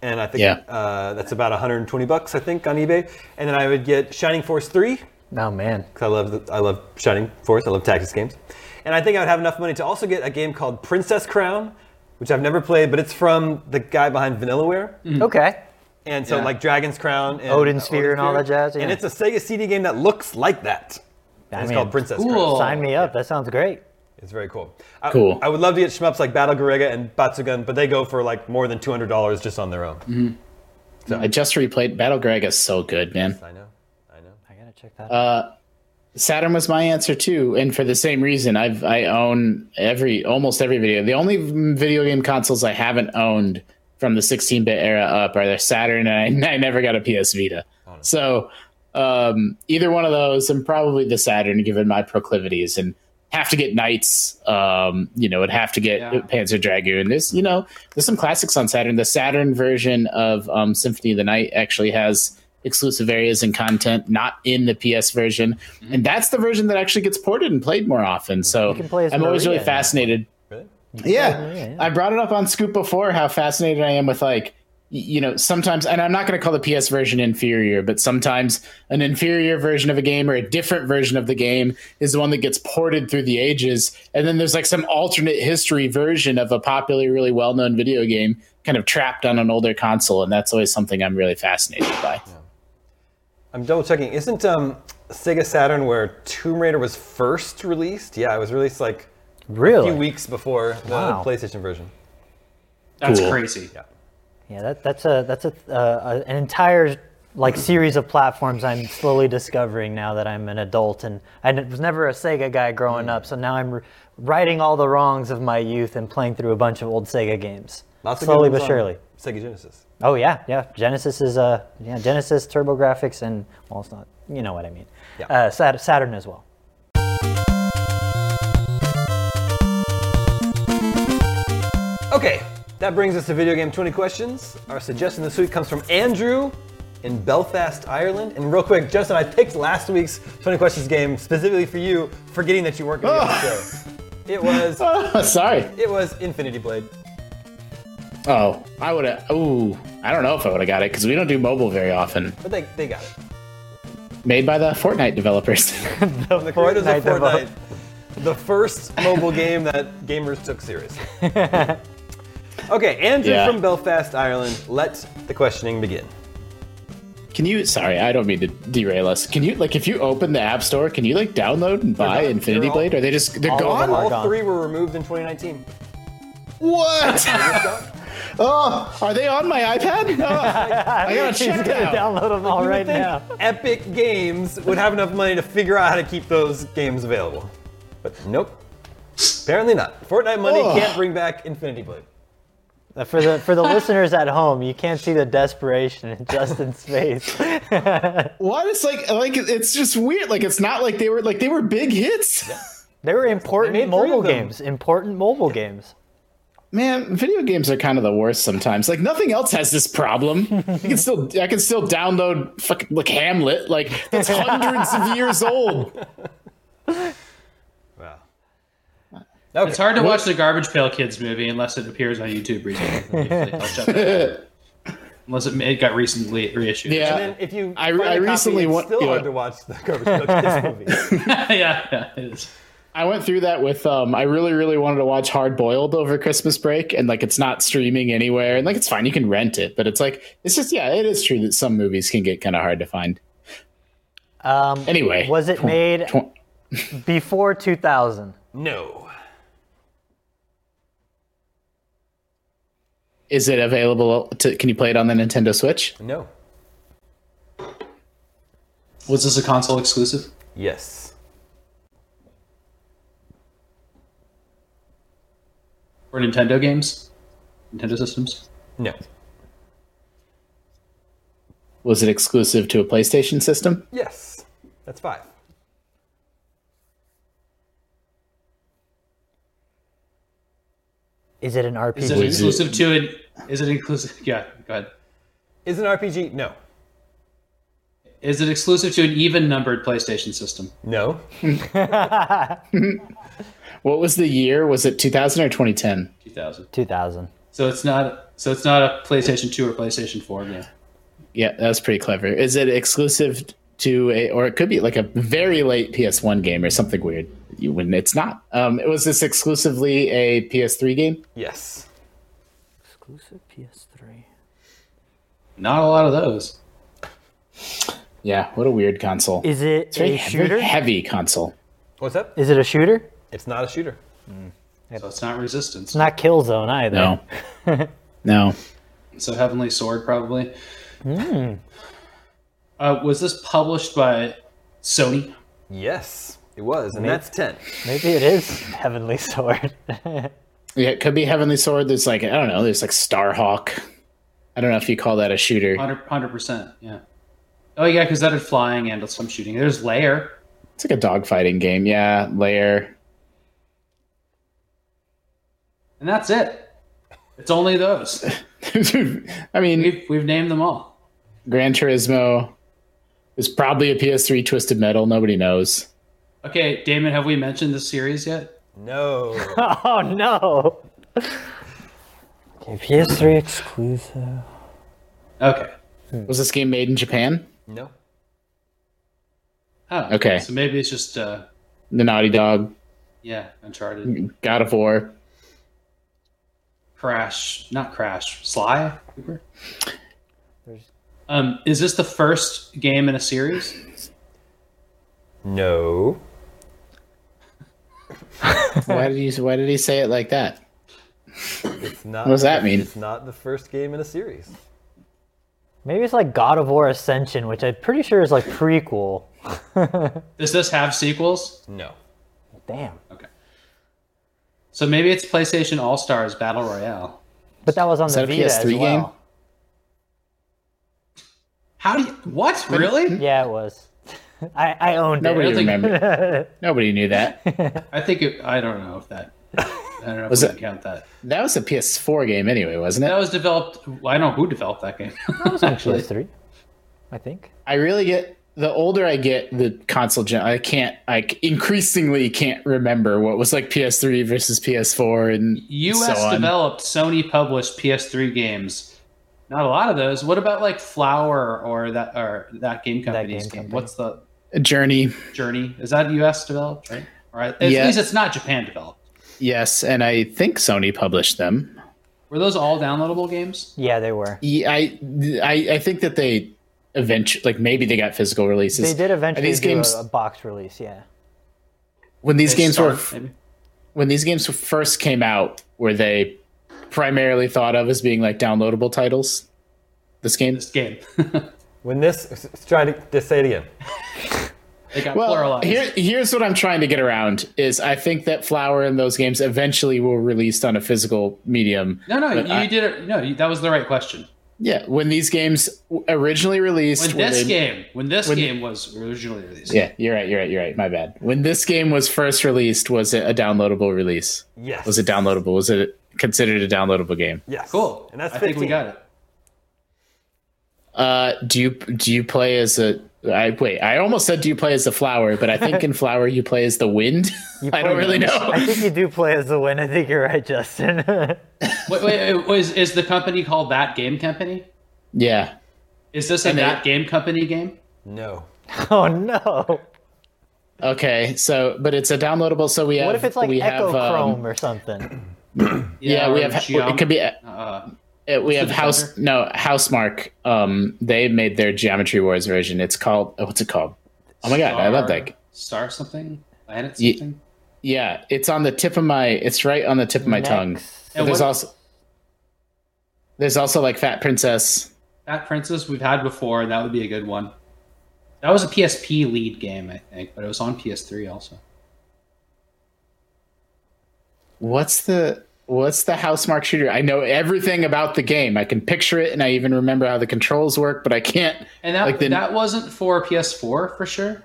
And I think Yeah. uh, that's about 120 bucks, I think, on eBay. And then I would get Shining Force 3 Oh man. because I love the, I love Shining Force. I love tactics games, and I think I would have enough money to also get a game called Princess Crown, which I've never played, but it's from the guy behind Vanillaware. Okay. And so Yeah. like Dragon's Crown and Odin Sphere and all that jazz, And yeah. it's a Sega CD game that looks like that. I And it's mean, called Princess cool. Crown. Sign me up. That sounds great. It's very cool. I, Cool. I would love to get shmups like Battle Garegga and Batsugun, but they go for like more than two hundred dollars just on their own. Mm-hmm. So I just replayed Battle Greg is so good, man. I know. I know. I gotta check that. out. Saturn was my answer too, and for the same reason, I've I own every almost every video. The only video game consoles I haven't owned from the 16-bit era up are the Saturn, and I, [laughs] I never got a PS Vita. So um, either one of those, and probably the Saturn, given my proclivities, and have to get Nights. Um, you know, would have to get Yeah. Panzer Dragoon. There's you know there's some classics on Saturn. The Saturn version of um, Symphony of the Night actually has exclusive areas and content not in the PS version, and that's the version that actually gets ported and played more often. So can play I'm always really Maria now. fascinated. Yeah. Yeah. I brought it up on Scoop before how fascinated I am with like you know sometimes and I'm not going to call the PS version inferior but sometimes an inferior version of a game or a different version of the game is the one that gets ported through the ages and then there's like some alternate history version of a popular really well-known video game kind of trapped on an older console and that's always something I'm really fascinated by. I'm double checking. Isn't um, Sega Saturn where Tomb Raider was first released? Yeah, it was released like a few weeks before the Wow. PlayStation version. That's Cool. crazy. Yeah, that, that's a that's a, uh, an entire like series of platforms I'm slowly discovering now that I'm an adult, and I n- was never a Sega guy growing up, so now I'm righting all the wrongs of my youth and playing through a bunch of old Sega games. Lots slowly good but surely. Sega Genesis. Oh yeah, yeah. Genesis is uh yeah Genesis TurboGrafx and well it's not you know what I mean. Yeah. Uh, Saturn as well. Okay, that brings us to video game 20 questions. Our suggestion this week comes from Andrew in Belfast, Ireland. And real quick, Justin, I picked last week's 20 questions game specifically for you, forgetting that you weren't going to be on the show. It was [laughs] oh, Sorry. it was Infinity Blade. Oh, I would have Ooh, I don't know if I would have got it cuz we don't do mobile very often. But they, they got it. Made by the Fortnite developers. [laughs] The creators Fortnite Fortnite, the first mobile game that gamers took seriously. [laughs] Okay, Andrew Yeah. from Belfast, Ireland. Let the questioning begin. Can you? Sorry, I don't mean to derail us. Can you like if you open the App Store, can you like download and buy gone. Infinity all- Blade? Or are they just they're all gone? All gone. three were removed in 2019. What? [laughs] oh, are they on my iPad? [laughs] Oh, I gotta He's check gonna download them all You would right think now. Epic Games would have enough money to figure out how to keep those games available. But nope. Apparently not. Fortnite money Ugh. can't bring back Infinity Blade. For the for the [laughs] listeners at home, you can't see the desperation in Justin's face. [laughs] What? It's like like it's just weird. Like it's not like they were like they were big hits. They were important made mobile games. Important mobile games. Man, video games are kind of the worst sometimes. Like nothing else has this problem. [laughs] You can still I can still download fucking like Hamlet. Like that's hundreds of years old. Wow. Okay. It's hard to watch the Garbage Pail Kids movie unless it appears on YouTube recently. [laughs] I'll check it out. unless it, it got recently reissued. Yeah. And then if you I- find a I copy, recently it's went- still yeah. hard to watch the Garbage Pail Kids [laughs] movie. [laughs] yeah, yeah, it is. I went through that with um I really really wanted to watch Hard Boiled over Christmas break and like it's not streaming anywhere and like it's fine you can rent it but it's like it's just yeah it is true that some movies can get kind of hard to find. Um, Anyway, was it made tw- before 2000? No. Is it available to can you play it on the Nintendo Switch? No. Was this a console exclusive? Yes. For Nintendo games? Nintendo systems? No. Was it exclusive to a PlayStation system? Yes. That's five. Is it an RPG? Is it it- exclusive to an? Is it inclusive? [laughs] Yeah, go ahead. Is it an RPG? No. Is it exclusive to an even numbered PlayStation system? No. [laughs] What was the year? Was it 2000 or 2010? 2000. 2000. So it's not. So it's not a PlayStation 2 or PlayStation 4 game. Yeah, that was pretty clever. Is it exclusive to a, or it could be like a very late PS1 game or something weird. You, when it's not. Um, was this exclusively a PS3 game? Yes. Exclusive PS3. Not a lot of those. Yeah, what a weird console. Is it Very a he- shooter? very heavy console. What's that? Is it a shooter? It's not a shooter. So it's not resistance. It's not Killzone either. No, [laughs] no. So Heavenly Sword, probably. Uh, was this published by Sony? Yes, it was, and that's 10. Maybe it is Heavenly Sword. [laughs] Yeah, it could be Heavenly Sword. There's like I don't know. There's like Starhawk. I don't know if you call that a shooter. 100 percent. Yeah. Oh yeah, because that is flying and some shooting. There's Lair. It's like a dogfighting game. Yeah, Lair. and that's it. It's only those. [laughs] I mean, We've we've named them all. Gran Turismo is probably a PS3 Twisted Metal. Nobody knows. Okay, Damon, have we mentioned this series yet? No. [laughs] oh no. Okay, PS3 exclusive. Okay. Was this game made in Japan? no. Oh, Okay. So maybe it's just uh, The Naughty Dog, yeah, Uncharted, God of War. Crash, not Crash, Sly Cooper. Um, is this the first game in a series? No. [laughs] Why did he? Why did he say it like that? It's not. What does that mean? It's not the first game in a series. Maybe it's like God of War Ascension, which I'm pretty sure is like prequel. [laughs] Does this have sequels? No. Damn. Okay. So maybe it's PlayStation All Stars Battle Royale. But that was on the that a Vita PS3 game? well. How do you? What? Really? Yeah, it was. [laughs] I, I owned Nobody I don't remembered. Nobody knew that. I think it. I don't know if that. I don't know if Was we it- can count that. That was a PS4 game anyway, wasn't it? That was developed. I don't know who developed that game. it. was on [laughs] PS3, I think. I really get the older I get, the console gen. I can't. I increasingly can't remember what was like PS3 versus PS4 and U.S. so on. developed, Sony published PS3 games. Not a lot of those. What about like Flower or that or that game company's game game? company. What's the Journey. Journey? Is that U.S. developed? Right. All right. At Yeah. least it's not Japan developed. Yes, and I think Sony published them. Were those all downloadable games? Yeah, they were. Yeah, I, I, I think that they eventually, like maybe they got physical releases. They did eventually these do games a, a box release, yeah. when these They games were maybe? when these games first came out, were they primarily thought of as being like downloadable titles? This game. this game. [laughs] When this, s- s- try to just say it again. they got Well, pluralized. here, here's what I'm trying to get around: is I think that Flower and those games eventually will released on a physical medium. no, no, you I- did it. No, you, that was the right question. Yeah, when these games originally released, When were this they- game, when this when- game was originally released. Yeah, you're right. You're right. You're right. My bad. When this game was first released, was it a downloadable release? Yes. Was it downloadable? Was it considered a downloadable game? Yes. Cool. And that's I 15. think we got it. Uh, do you do you play as a? I wait. I almost said do you play as the flower, but I think in [laughs] flower you play as the wind. [laughs] I don't really know. I think you do play as the win. I think you're right, Justin. [laughs] Wait, wait, wait, was is the company called That Game Company? yeah. Is this a And they- That Game Company game? No. oh no. Okay. So, but it's a downloadable. So we have. What if it's like we Echo have, um, Chrome or something? yeah, we or have. Geom- It could be. Uh, Uh, we have House Defender? no Housemarque. Um, they made their Geometry Wars version. It's called oh, what's it called? Oh my god, I love that. Star something? Planet Ye- something? Yeah, it's on the tip of my. It's right on the tip of my tongue. And there's what- also there's also like Fat Princess. That Princess we've had before. and That would be a good one. That was a PSP lead game, I think, but it was on PS3 also. What's the what's the Housemarque shooter? I know everything about the game. I can picture it, and I even remember how the controls work, but I can't. And that Like the- that wasn't for PS4 for sure.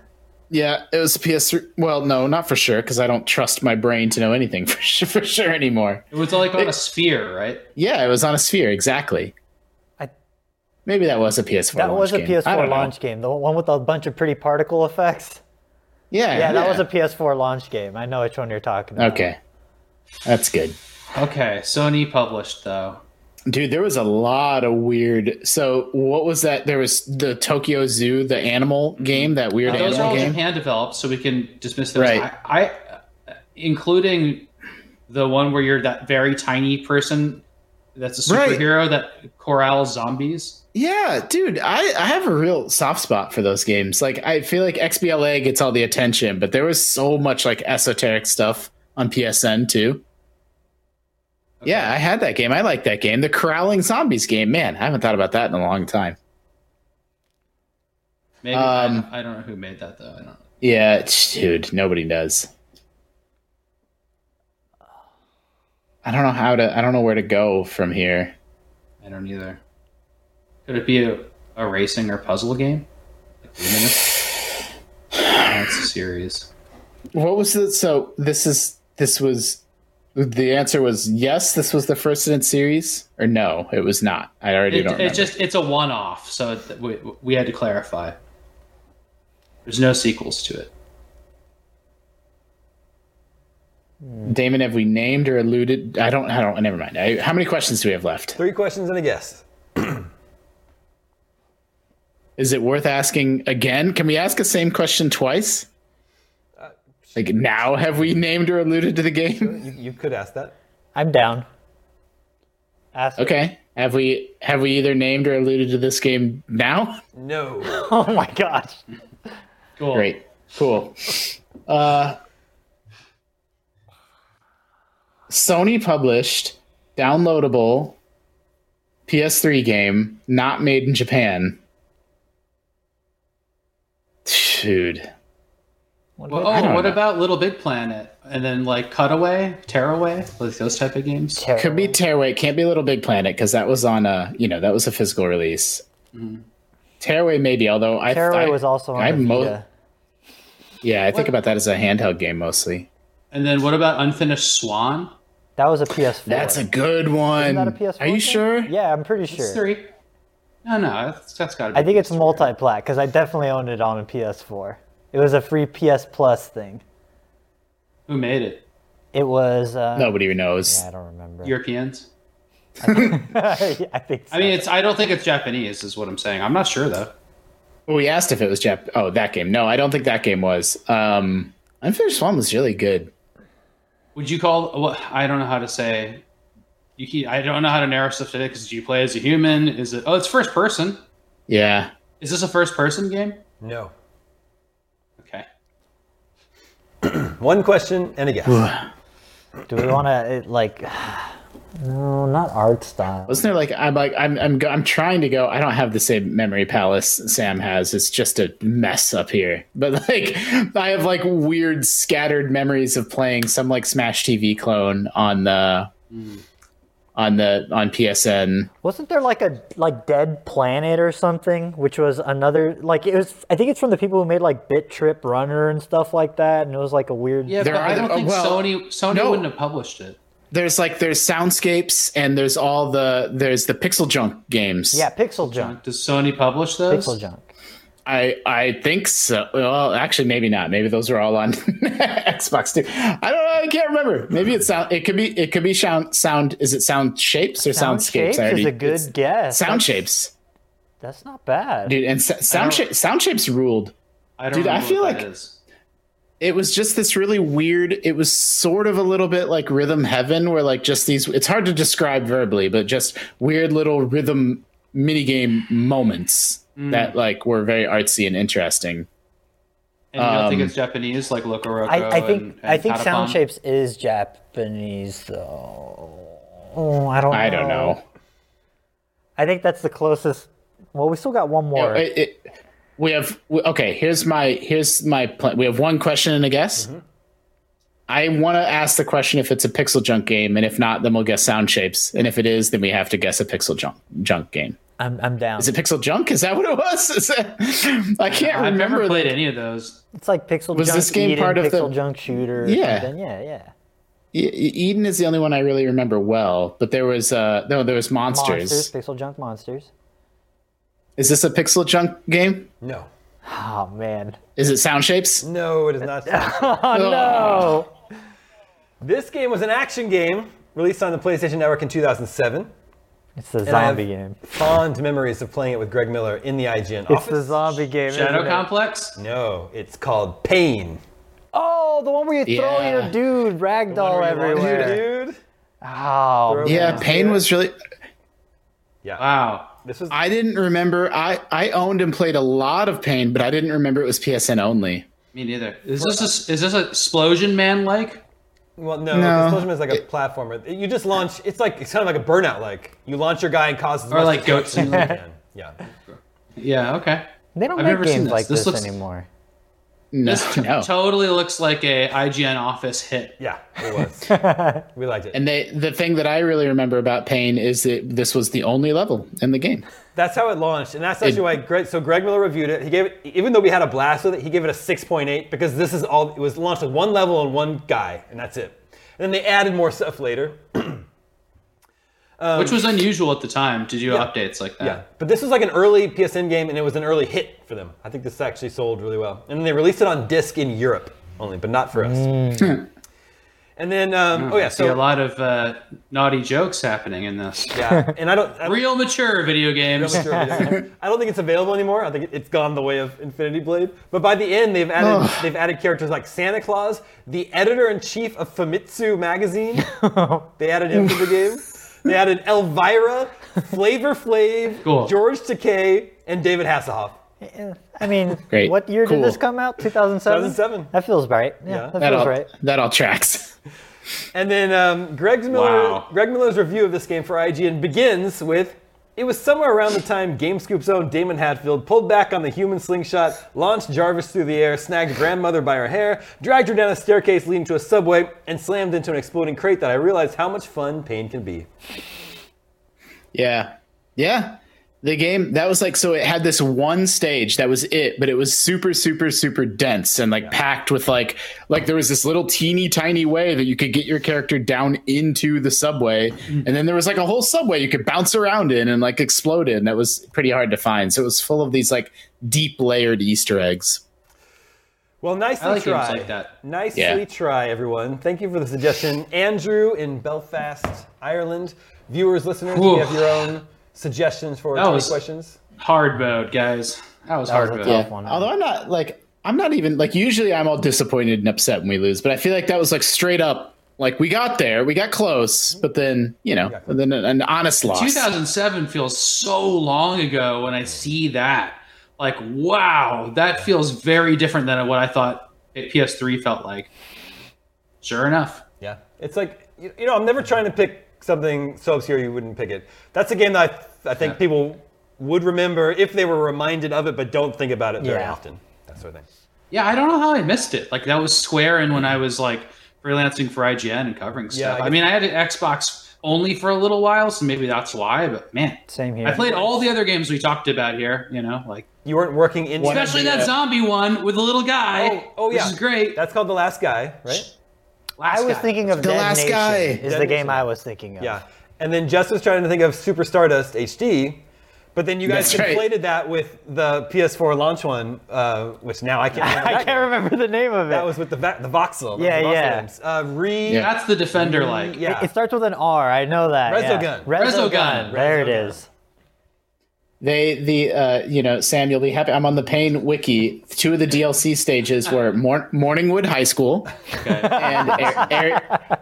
Yeah, it was PS3. Well, no, not for sure, because I don't trust my brain to know anything [laughs] for sure, for sure anymore. It was like on a sphere, right? Yeah, it was on a sphere, exactly. I- Maybe that was a PS4. That was a game. PS4 don't know. launch game. The one with a bunch of pretty particle effects. Yeah, Yeah, that was a PS4 launch game. I know which one you're talking about. Okay, that's good. Okay, Sony published though. Dude, there was a lot of weird. So, what was that? There was the Tokyo Zoo, the animal mm-hmm. game, that weird uh, Those are animal all game. Japan developed, so we can dismiss those. Right. I, I, including the one where you're that very tiny person that's a Right. superhero that corrals zombies. Yeah, dude, I, I have a real soft spot for those games. Like, I feel like XBLA gets all the attention, but there was so much like esoteric stuff on PSN too. Yeah, I had that game. I like that game. The Corralling Zombies game. Man, I haven't thought about that in a long time. Maybe Um, I, I don't know who made that though. I don't. Yeah, it's- dude, nobody does. I don't know how to. I don't know where to go from here. I don't either. Could it be a, a racing or puzzle game? Like it's [sighs] a series. What was the? So this is this was. The answer was yes. This was the first in its series, or no, it was not. I already It, don't. it just it's a one off, so it, we, we had to clarify. There's no sequels to it. Hmm. Damon, have we named or alluded? I don't. I don't. Never mind. I, how many questions do we have left? Three questions and a guess. [clears throat] Is it worth asking again? Can we ask the same question twice? Like now, have we named or alluded to the game? You, you could ask that. I'm down. Ask it. Okay. Have we have we either named or alluded to this game now? No. [laughs] Oh my gosh. Cool. Great. Cool. Uh, Sony published downloadable PS3 game not made in Japan. Dude. What Well, about I oh, what know. about Little Big Planet? And then like Cutaway, Tearaway, like those type of games. Terror? Could be Tearaway. Can't be Little Big Planet because that was on a you know that was a physical release. Mm-hmm. Tearaway maybe, although I Tearaway I, was also on I mo- Vita. yeah I think about that as a handheld game mostly. And then what about Unfinished Swan? That was a PS4. That's a good one. Isn't that a PS4? Are you thing? sure? Yeah, I'm pretty It's sure. three. No, no, that's, that's got to be. I think it's PS3. multi-plat because I definitely owned it on a PS4. It was a free PS Plus thing. Who made it? It was. Uh, Nobody knows. yeah, I don't remember. Europeans. I think. [laughs] So. I mean, it's. I don't think it's Japanese, is what I'm saying. I'm not sure though. Well, we asked if it was Jap. Oh, that game. No, I don't think that game was. Um, Unfinished Swan was really good. Would you call? Well, I don't know how to say. You keep, I don't know how to narrow stuff today because you play as a human? Is it? Oh, it's first person. Yeah. Is this a first person game? No. Okay. [clears throat] One question and a guess. Do we want to eh, like? No, not art style. Wasn't there like I'm like I'm I'm go- I'm trying to go. I don't have the same memory palace Sam has. It's just a mess up here. But like I have like weird scattered memories of playing some like Smash TV clone on the hmm. On the on PSN. Wasn't there like a like Dead Planet or something, which was another like it was? I think it's from the people who made like Bit Trip Runner and stuff like that, and it was like a weird. Yeah, There but I don't think well, Sony Sony no. wouldn't have published it. There's like there's soundscapes and there's all the there's the pixel junk games. Yeah, Pixel Junk. Does Sony publish those? Pixel Junk. I I think so. Well, actually, maybe not. Maybe those are all on [laughs] Xbox too. I don't know. I can't remember. Maybe it's sound. It could be. It could be sound. Sound. Is it sound shapes or Sound soundscapes? Shapes I already- is a good guess. Sound That's- shapes, That's not bad. dude. And sa- sound don't- shape. Sound shapes ruled. I don't Dude, I feel like- that is. It was just this really weird. It was sort of a little bit like rhythm heaven, where like just these. It's hard to describe verbally, but just weird little rhythm minigame moments Mm. that like were very artsy and interesting. And you don't think um, it's Japanese like Loco Roco? I, I think and, I think Patapon? Sound Shapes is Japanese though. Oh, I don't. Know. I don't know. I think that's the closest. Well, we still got one more. It- it- we have we- okay. Here's my here's my plan. We have one question and a guess. Mm-hmm. I want to ask the question if it's a pixel junk game, and if not, then we'll guess sound shapes. And if it is, then we have to guess a pixel junk junk game. I'm I'm down. Is it pixel junk? Is that what it was? Is it, I can't I've remember. never played the- any of those. It's like Pixel Was Junk this game Eden, part of the- Pixel Junk Shooter. or Yeah. something. yeah, yeah. Eden is the only one I really remember well. But there was uh no, there was monsters. Monsters, Pixel Junk Monsters. Is this a pixel junk game? No. Oh man. Is it sound shapes? No, it is not. [laughs] Oh no. this game was an action game released on the PlayStation Network in 2007. It's the And I have zombie game. Fond memories of playing it with Greg Miller in the IGN It's office. the zombie game. Shadow isn't it? Complex. No, it's called Pain. Oh, the one where you throw Yeah. your dude ragdoll everywhere. Dude. Oh, Throw- Yeah, Yeah. Pain was really. Yeah. Wow. This was I didn't remember. I I owned and played a lot of Pain, but I didn't remember it was PSN only. Me neither. Is this a, is this a Explosion Man like? Well, no. No. Explosion is like a platformer. You just launch. It's like it's kind of like a burnout. Like you launch your guy and cause as Or much like Goat destruction as you can. Yeah. Yeah. Okay. they don't I've make never seen games this. like This this, looks- anymore. No, This [laughs] no. totally looks like a IGN Office hit. Yeah, it [laughs] was. we liked it. And they the thing that I really remember about Pain is that this was the only level in the game. That's how it launched, and that's actually why Greg. So Greg Miller reviewed it. He gave it, even though we had a blast with it, he gave it a 6.8 because this is all. It was launched with one level and one guy, and that's it. And then they added more stuff later. [clears throat] which was unusual at the time to do Um, yeah. updates like that. Yeah, but this was like an early PSN game, and it was an early hit for them. I think this actually sold really well, and then they released it on disc in Europe only, but not for us. [laughs] and then, um, oh yeah, I see a lot of uh, naughty jokes happening in this. yeah, and I don't. I, [laughs] Real mature video games. Sure, yeah. [laughs] I don't think it's available anymore. I think it's gone the way of Infinity Blade. But by the end, they've added they've added characters like Santa Claus, the editor in chief of Famitsu magazine. [laughs] they added him to the game. They added Elvira, Flavor Flav, Cool. George Takei, and David Hasselhoff. I mean, Great. what year Cool. did this come out? 2007? 2007. That feels right. Yeah, Yeah. that That feels all right. that all tracks. [laughs] And then um, Greg Miller, Wow. Greg Miller's review of this game for IGN begins with. It was somewhere around the time GameScoop's own Damon Hatfield pulled back on the human slingshot, launched Jarvis through the air, snagged grandmother by her hair, dragged her down a staircase leading to a subway, and slammed into an exploding crate that I realized how much fun pain can be. Yeah. Yeah. The game that was like so it had this one stage that was it, but it was super, super, super dense and like packed with like like there was this little teeny tiny way that you could get your character down into the subway, mm-hmm. and then there was like a whole subway you could bounce around in and like explode in. That was pretty hard to find. So it was full of these like deep layered Easter eggs. Well, nicely I like try. like that. Nicely Yeah. try, everyone. Thank you for the suggestion. Andrew in Belfast, Ireland. Viewers, listeners, if you have your own suggestions for That was- questions. Hard mode, guys. That was That hard a mode. tough one. Although I'm not like I'm not even like usually I'm all disappointed and upset when we lose, but I feel like that was like straight up like we got there, we got close, but then you know, close. then an, an honest loss. 2007 feels so long ago when I see that. Like, wow, that feels very different than what I thought PS3 felt like. Sure enough. Yeah, it's like you, you know, I'm never trying to pick something so obscure you wouldn't pick it. That's a game that I, th- I think Yeah. people would remember if they were reminded of it, but don't think about it very Yeah. often. That sort of thing. Yeah, I don't know how I missed it. Like, that was Square and when I was like freelancing for IGN and covering Yeah, stuff. I I, mean, I had an Xbox only for a little while, so maybe that's why, but man. Same here. I played all the other games we talked about here, you know, like You weren't working in. Especially that uh, zombie one with the little guy. Oh, oh yeah, Which is great. That's called the last guy, right? Last I was guy. thinking of The Dead Last Nation. Guy. Is Dead the game Nation. I was thinking of. Yeah. And then Jess was trying to think of Super Stardust HD, but then you guys That's right. conflated that with the PS4 launch one, uh, which now I can't [laughs] remember. I that can't game. remember the name of it. That was with the va- the voxel. the Yeah, voxel yeah. games. Uh, re. Yeah. That's the defender like. Yeah. It starts with an R. I know that. Resogun. Yeah. Resogun. Resogun. There it Resogun. is. They the uh you know Sam, you'll be happy. I'm on the Pain wiki. Two of the DLC stages were Mor- Morningwood High School Okay. and Ar- Ar-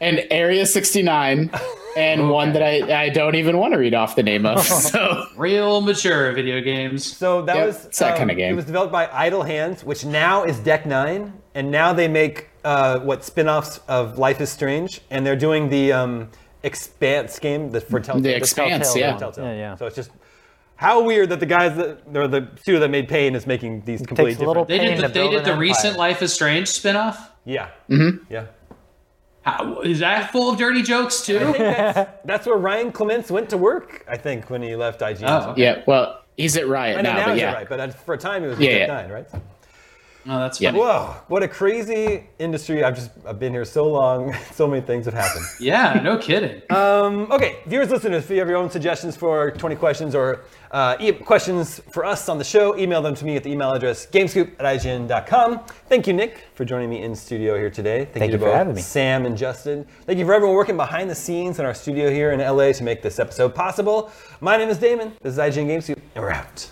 and Area 69, and one that I I don't even want to read off the name of. [laughs] So Real mature video games. So that Yep, was it's that um, kinda game. It was developed by Idle Hands, which now is Deck Nine, and now they make uh, what spin-offs of Life is Strange, and they're doing the um, Expanse game that for Telltale. The Expanse, Telltale yeah. Telltale. Yeah, yeah. So it's just how weird that the guys that or the studio that made Pain is making these completely takes a little different. They Pain did the, to they did the recent Life is Strange spinoff. Yeah. Mm-hmm. Yeah. How, is that full of dirty jokes I think too? that's, that's where Ryan Clements went to work. I think when he left IGN. Oh. yeah, well, he's at Riot I know now, now but yeah. right, but for a time he was with Yeah, Deck yeah. Nine, right? Oh, that's Yeah. Whoa, what a crazy industry. I've just I've been here so long. [laughs] So many things have happened. Yeah, no kidding. [laughs] Um, okay, viewers, listeners, if you have your own suggestions for 20 questions or uh, e- questions for us on the show, email them to me at the email address gamescoop at IGN.com. Thank you, Nick, for joining me in studio here today. Thank, Thank you you for both having me. Sam and Justin. Thank you for everyone working behind the scenes in our studio here in LA to make this episode possible. My name is Damon. This is IGN Gamescoop, and we're out.